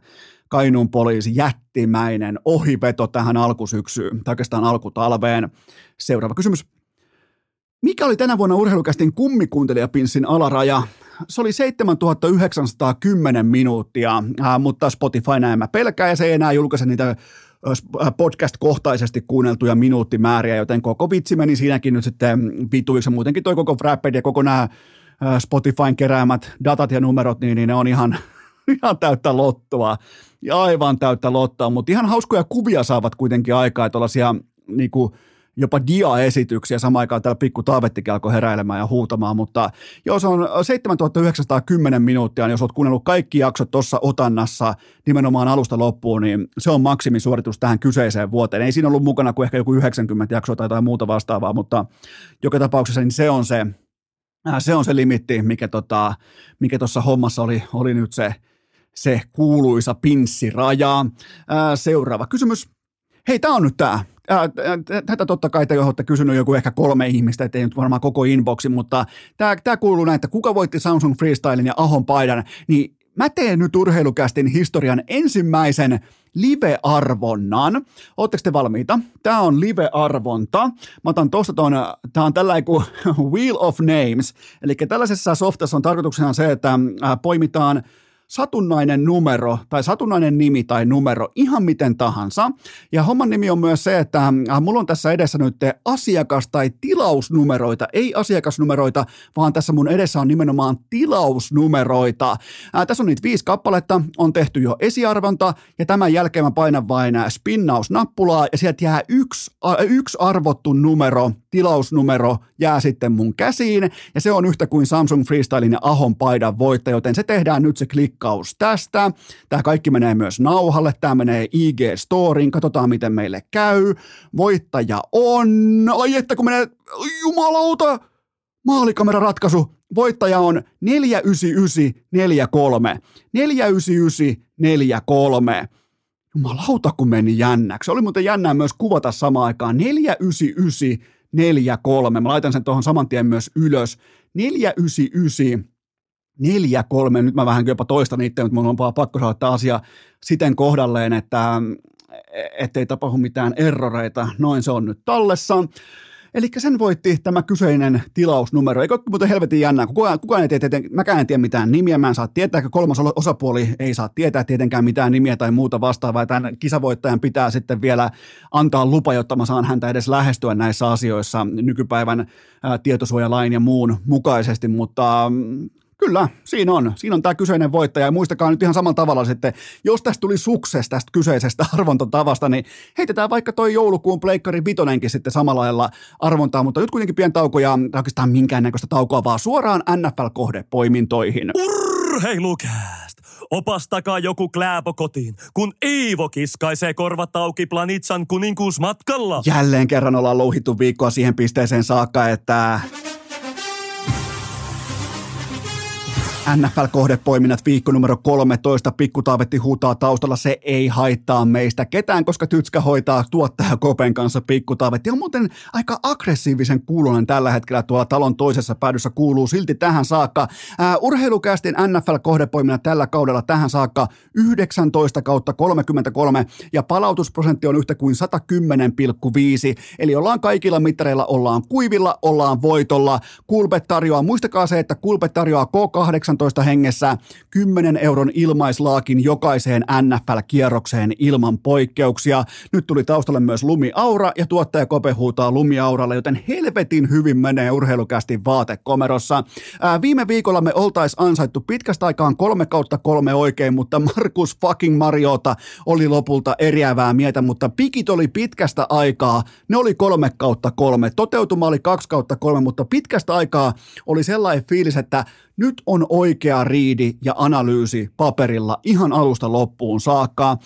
Kainuun poliisi, jättimäinen ohiveto tähän alkusyksyyn, tai oikeastaan alkutalveen. Seuraava kysymys. Mikä oli tänä vuonna urheilukästin kummikuuntelijapinssin alaraja? Se oli 7910 minuuttia, äh, mutta Spotify näin mä pelkää ja se ei enää julkaise niitä podcast-kohtaisesti kuunneltuja minuuttimääriä, joten koko vitsi meni siinäkin nyt sitten vituiksi. Muutenkin toi koko Frapped ja koko nämä Spotifyn keräämät datat ja numerot, niin, niin ne on ihan, <laughs> ihan täyttä lottoa. Ja aivan täyttä lottoa, mutta ihan hauskoja kuvia saavat kuitenkin aikaa, tuollaisia niin kuin, jopa dia-esityksiä. Samaan aikaan täällä pikku Taavettikin alkoi heräilemään ja huutamaan, mutta jos on 7910 minuuttia, niin jos olet kuunnellut kaikki jaksot tuossa otannassa nimenomaan alusta loppuun, niin se on maksimisuoritus tähän kyseiseen vuoteen. Ei siinä ollut mukana kuin ehkä joku 90 jaksoa tai jotain muuta vastaavaa, mutta joka tapauksessa niin se on se, äh, se on se limitti, mikä tota, mikä tuossa hommassa oli, oli nyt se, se kuuluisa pinssiraja. Ää, äh, seuraava kysymys. Hei, tämä on nyt tämä tätä totta kai te olette kysynyt joku ehkä kolme ihmistä, ettei nyt varmaan koko inboxi, mutta tämä, tämä kuuluu näin, että kuka voitti Samsung Freestylin ja Ahon paidan, niin mä teen nyt urheilukästin historian ensimmäisen live-arvonnan. Oletteko te valmiita? Tämä on live-arvonta. Mä otan tuosta tuon, tämä on tällainen kuin <laughs> Wheel of Names. Eli tällaisessa softassa on tarkoituksena se, että poimitaan – satunnainen numero tai satunnainen nimi tai numero, ihan miten tahansa. Ja homman nimi on myös se, että äh, mulla on tässä edessä nyt asiakas- tai tilausnumeroita, ei asiakasnumeroita, vaan tässä mun edessä on nimenomaan tilausnumeroita. Ää, äh, tässä on niitä viisi kappaletta, on tehty jo esiarvonta ja tämän jälkeen mä painan vain äh, spinnausnappulaa ja sieltä jää yksi, yksi arvottu numero, tilausnumero jää sitten mun käsiin ja se on yhtä kuin Samsung Freestylin ja Ahon paidan voittaja, joten se tehdään nyt se klik klikkaus tästä. Tämä kaikki menee myös nauhalle, tämä menee IG-storiin, katsotaan miten meille käy. Voittaja on, ai että kun menee, jumalauta, ratkaisu. Voittaja on 49943. 49943. Jumalauta, kun meni jännäksi. Oli muuten jännää myös kuvata samaan aikaan. 49943. Mä laitan sen tuohon saman tien myös ylös. 499 neljä, kolme, nyt mä vähän jopa toistan itse, mutta mun on pakko saada tämä asia siten kohdalleen, että ettei tapahdu mitään erroreita. Noin se on nyt tallessa. Eli sen voitti tämä kyseinen tilausnumero. Eikö muuten helvetin jännää, kukaan, kukaan ei tiedä, mäkään en tiedä mitään nimiä, mä en saa tietää, että kolmas osapuoli ei saa tietää tietenkään mitään nimiä tai muuta vastaavaa. Tämän kisavoittajan pitää sitten vielä antaa lupa, jotta mä saan häntä edes lähestyä näissä asioissa nykypäivän tietosuojalain ja muun mukaisesti, mutta mm, Kyllä, siinä on. Siinä on tämä kyseinen voittaja. Ja muistakaa nyt ihan samalla tavalla sitten, jos tästä tuli sukses tästä kyseisestä <laughs> arvontatavasta, niin heitetään vaikka toi joulukuun pleikkari vitonenkin sitten samalla lailla arvontaa, mutta nyt kuitenkin pieni tauko ja oikeastaan minkäännäköistä taukoa, vaan suoraan NFL-kohdepoimintoihin. Urheilukääst! Opastakaa joku klääpo kotiin, kun Iivo kiskaisee korvat auki Planitsan kuninkuusmatkalla. Jälleen kerran ollaan louhittu viikkoa siihen pisteeseen saakka, että NFL-kohdepoiminnat viikko numero 13. Pikkutaavetti huutaa taustalla, se ei haittaa meistä ketään, koska Tytskä hoitaa tuottaja Kopen kanssa Pikkutaavetti. On muuten aika aggressiivisen kuulonen tällä hetkellä tuolla talon toisessa päädyssä kuuluu silti tähän saakka. Ää, urheilukästin NFL-kohdepoiminnat tällä kaudella tähän saakka 19 kautta 33 ja palautusprosentti on yhtä kuin 110,5. Eli ollaan kaikilla mittareilla, ollaan kuivilla, ollaan voitolla. Kulpet tarjoaa, muistakaa se, että Kulpet tarjoaa K8 18 hengessä 10 euron ilmaislaakin jokaiseen NFL-kierrokseen ilman poikkeuksia. Nyt tuli taustalle myös Lumiaura ja tuottaja Kope huutaa Lumiauralle, joten helvetin hyvin menee urheilukästi vaatekomerossa. Ää, viime viikolla me oltais ansaittu pitkästä aikaan kolme kautta kolme oikein, mutta Markus fucking Mariota oli lopulta eriävää mieltä, mutta pikit oli pitkästä aikaa, ne oli kolme kautta kolme. Toteutuma oli kaksi kautta kolme, mutta pitkästä aikaa oli sellainen fiilis, että nyt on oikea riidi ja analyysi paperilla ihan alusta loppuun saakka.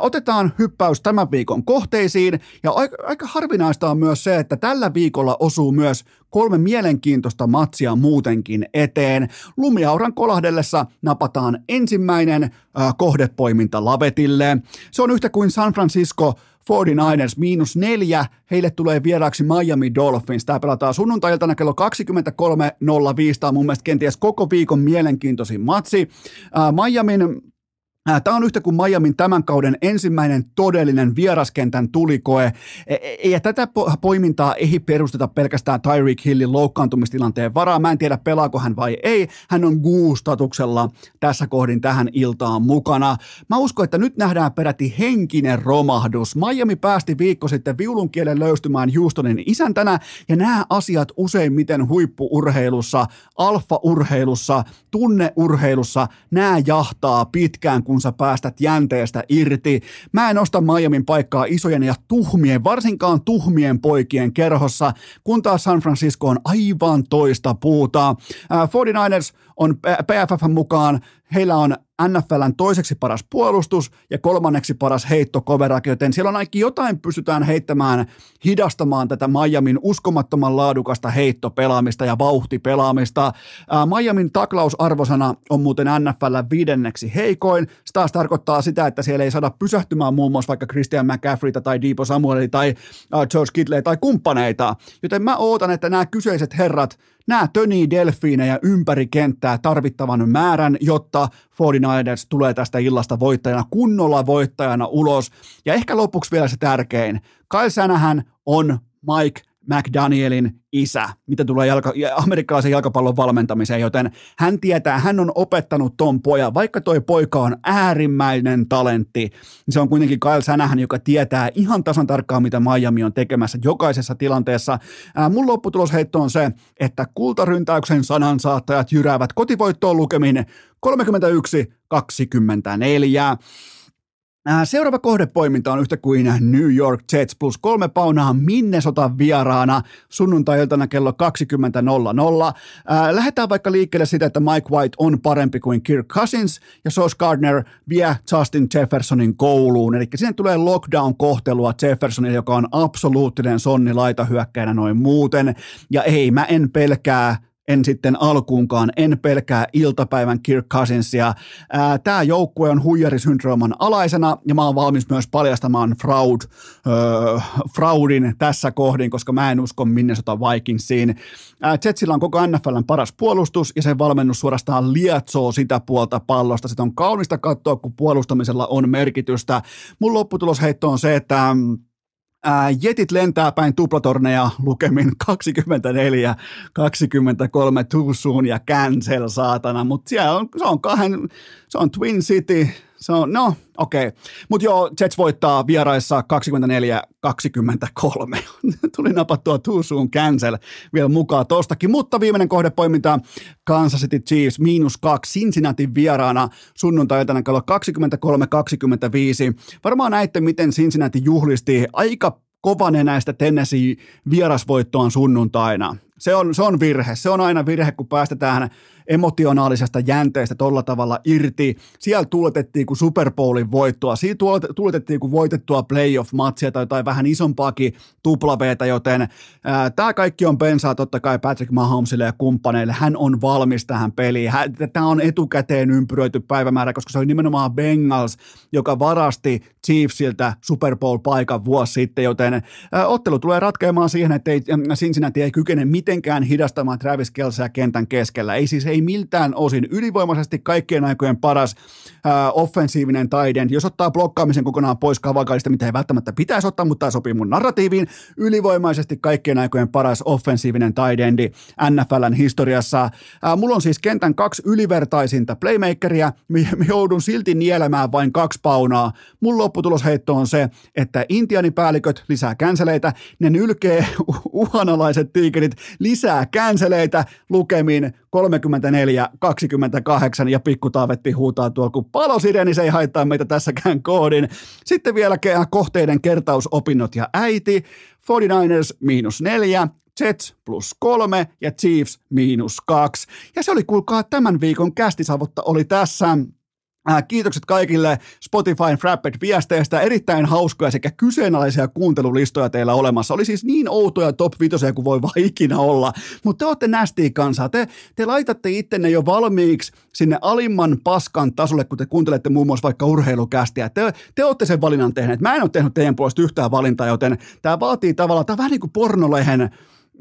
Otetaan hyppäys tämän viikon kohteisiin ja aika, aika harvinaista on myös se, että tällä viikolla osuu myös kolme mielenkiintoista matsia muutenkin eteen. Lumiauran kolahdellessa napataan ensimmäinen ää, kohdepoiminta lavetille. Se on yhtä kuin San Francisco 49ers miinus neljä, heille tulee vieraaksi Miami Dolphins. Tämä pelataan sunnuntailtana kello 23.05. Tämä on mun mielestä kenties koko viikon mielenkiintoisin matsi. Miamin Tämä on yhtä kuin Miamin tämän kauden ensimmäinen todellinen vieraskentän tulikoe. E, e, ja tätä poimintaa ei perusteta pelkästään Tyreek Hillin loukkaantumistilanteen varaa. Mä en tiedä, pelaako hän vai ei. Hän on guustatuksella tässä kohdin tähän iltaan mukana. Mä uskon, että nyt nähdään peräti henkinen romahdus. Miami päästi viikko sitten viulun kielen löystymään Houstonin isäntänä, ja nämä asiat useimmiten huippuurheilussa, alfa-urheilussa, tunneurheilussa, nämä jahtaa pitkään, kun sä päästät jänteestä irti. Mä en osta Miamin paikkaa isojen ja tuhmien, varsinkaan tuhmien poikien kerhossa, kun taas San Francisco on aivan toista puuta. 49ers on PFF mukaan, heillä on NFLn toiseksi paras puolustus ja kolmanneksi paras heittokovera, joten siellä on ainakin jotain pystytään heittämään, hidastamaan tätä Miamin uskomattoman laadukasta heittopelaamista ja vauhtipelaamista. Miamin taklausarvosana on muuten NFL viidenneksi heikoin. Se taas tarkoittaa sitä, että siellä ei saada pysähtymään muun muassa vaikka Christian McCaffreyta tai Deepo Samueli tai George Kittley tai kumppaneita. Joten mä ootan, että nämä kyseiset herrat nämä tönii delfiinejä ympäri kenttää tarvittavan määrän, jotta 49ers tulee tästä illasta voittajana, kunnolla voittajana ulos. Ja ehkä lopuksi vielä se tärkein. Kyle Sänähän on Mike McDanielin isä, mitä tulee jalka, amerikkalaisen jalkapallon valmentamiseen, joten hän tietää, hän on opettanut ton pojan, vaikka toi poika on äärimmäinen talentti, niin se on kuitenkin Kyle Sänähän, joka tietää ihan tasan tarkkaan, mitä Miami on tekemässä jokaisessa tilanteessa. Ää, mun lopputulosheitto on se, että kultaryntäyksen sanansaattajat jyräävät kotivoittoon lukemin 31-24. Seuraava kohdepoiminta on yhtä kuin New York Jets plus kolme paunaa Minnesota vieraana sunnuntai-iltana kello 20.00. Lähdetään vaikka liikkeelle sitä, että Mike White on parempi kuin Kirk Cousins ja Sauce Gardner vie Justin Jeffersonin kouluun. Eli siinä tulee lockdown-kohtelua Jeffersonille, joka on absoluuttinen sonni laitahyökkäjänä noin muuten. Ja ei, mä en pelkää en sitten alkuunkaan, en pelkää iltapäivän Kirk Cousinsia. Tämä joukkue on huijarisyndrooman alaisena ja mä oon valmis myös paljastamaan fraud, öö, fraudin tässä kohdin, koska mä en usko Minnesota Vikingsiin. Jetsillä on koko NFLn paras puolustus ja sen valmennus suorastaan lietsoo sitä puolta pallosta. Sitä on kaunista katsoa, kun puolustamisella on merkitystä. Mun lopputulosheitto on se, että Ää, jetit lentää päin tuplatorneja lukemin 24, 23 too soon ja cancel saatana, mutta siellä on, se on kahden, se on Twin City, se on, no okei. Okay. Mutta joo, Jets voittaa vieraissa 24-23. <laughs> Tuli napattua soon cancel vielä mukaan tostakin. Mutta viimeinen kohdepoiminta Kansas City Chiefs miinus kaksi Cincinnati vieraana sunnuntai-iltana kello 23-25. Varmaan näitte, miten Cincinnati juhlisti aika kovanenäistä Tennessee vierasvoittoaan sunnuntaina. Se on, se on virhe. Se on aina virhe, kun päästetään emotionaalisesta jänteestä tolla tavalla irti. Siellä tuuletettiin kuin Super Bowlin voittoa. Siinä tuuletettiin kuin voitettua playoff-matsia tai jotain vähän isompaakin tuplaveetä, joten tämä kaikki on pensaa totta kai Patrick Mahomesille ja kumppaneille. Hän on valmis tähän peliin. Tämä on etukäteen ympyröity päivämäärä, koska se oli nimenomaan Bengals, joka varasti Chiefsiltä Super Bowl-paikan vuosi sitten, joten ottelu tulee ratkeamaan siihen, että ei, Cincinnati ei kykene mitenkään hidastamaan Travis Kelceä kentän keskellä. Ei siis ei ei miltään osin ylivoimaisesti kaikkien aikojen paras ää, offensiivinen taiden. Jos ottaa blokkaamisen kokonaan pois kavakaista, mitä ei välttämättä pitäisi ottaa, mutta tämä sopii mun narratiiviin, ylivoimaisesti kaikkien aikojen paras offensiivinen taidendi NFLn historiassa. Ää, mulla on siis kentän kaksi ylivertaisinta playmakeria, me joudun silti nielemään vain kaksi paunaa. Mun lopputulosheitto on se, että intianipäälliköt lisää känseleitä, ne nylkee uhanalaiset tiikerit lisää känseleitä lukemin 34-28 ja pikkutaavetti huutaa tuolla, kun palosireni se ei haittaa meitä tässäkään koodin. Sitten vielä kohteiden kertausopinnot ja äiti, 49ers miinus neljä, Jets plus kolme ja Chiefs miinus kaksi. Ja se oli kuulkaa tämän viikon kästisavotta oli tässä. Äh, kiitokset kaikille Spotifyn Frapped viesteistä. Erittäin hauskoja sekä kyseenalaisia kuuntelulistoja teillä olemassa. Oli siis niin outoja top 5 kuin voi vaan ikinä olla. Mutta te olette nästiä kansaa. Te, te laitatte ittenne jo valmiiksi sinne alimman paskan tasolle, kun te kuuntelette muun muassa vaikka urheilukästiä. Te, te olette sen valinnan tehneet. Mä en ole tehnyt teidän puolesta yhtään valintaa, joten tämä vaatii tavallaan, tämä vähän niin kuin pornolehen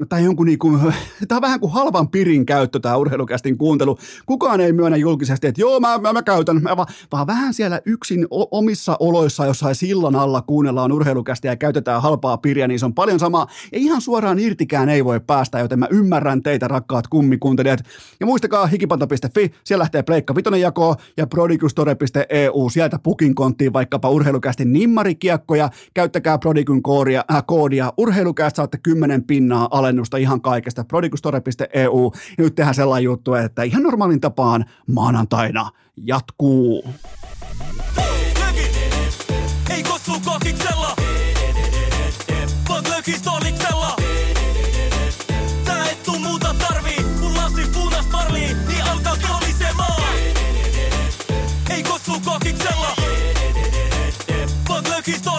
tai jonkun niinku, <laughs> tämä on vähän kuin halvan pirin käyttö tämä urheilukästin kuuntelu. Kukaan ei myönnä julkisesti, että joo, mä, mä, mä käytän, mä, vaan, vaan vähän siellä yksin omissa oloissa jossain sillan alla kuunnellaan urheilukästiä ja käytetään halpaa piriä, niin se on paljon sama. Ja ihan suoraan irtikään ei voi päästä, joten mä ymmärrän teitä rakkaat kummikuuntelijat. Ja muistakaa hikipanta.fi, siellä lähtee Pleikka Vitonen jakoon ja prodigustore.eu, sieltä pukin konttiin vaikkapa urheilukästin nimmarikiekkoja, käyttäkää Prodigyn koodia, äh, koodia urheilukäst saatte 10 pinnaa alle alennusta ihan kaikesta. Prodigustore.eu. Ja nyt tehdään sellainen juttu, että ihan normaalin tapaan maanantaina jatkuu. Ei kossu kokiksella, vaan glökistoliksella. Tää et tuu muuta tarvii, kun lasi parlii, niin alkaa kolisemaan. Ei kossu kokiksella, vaan glökistoliksella.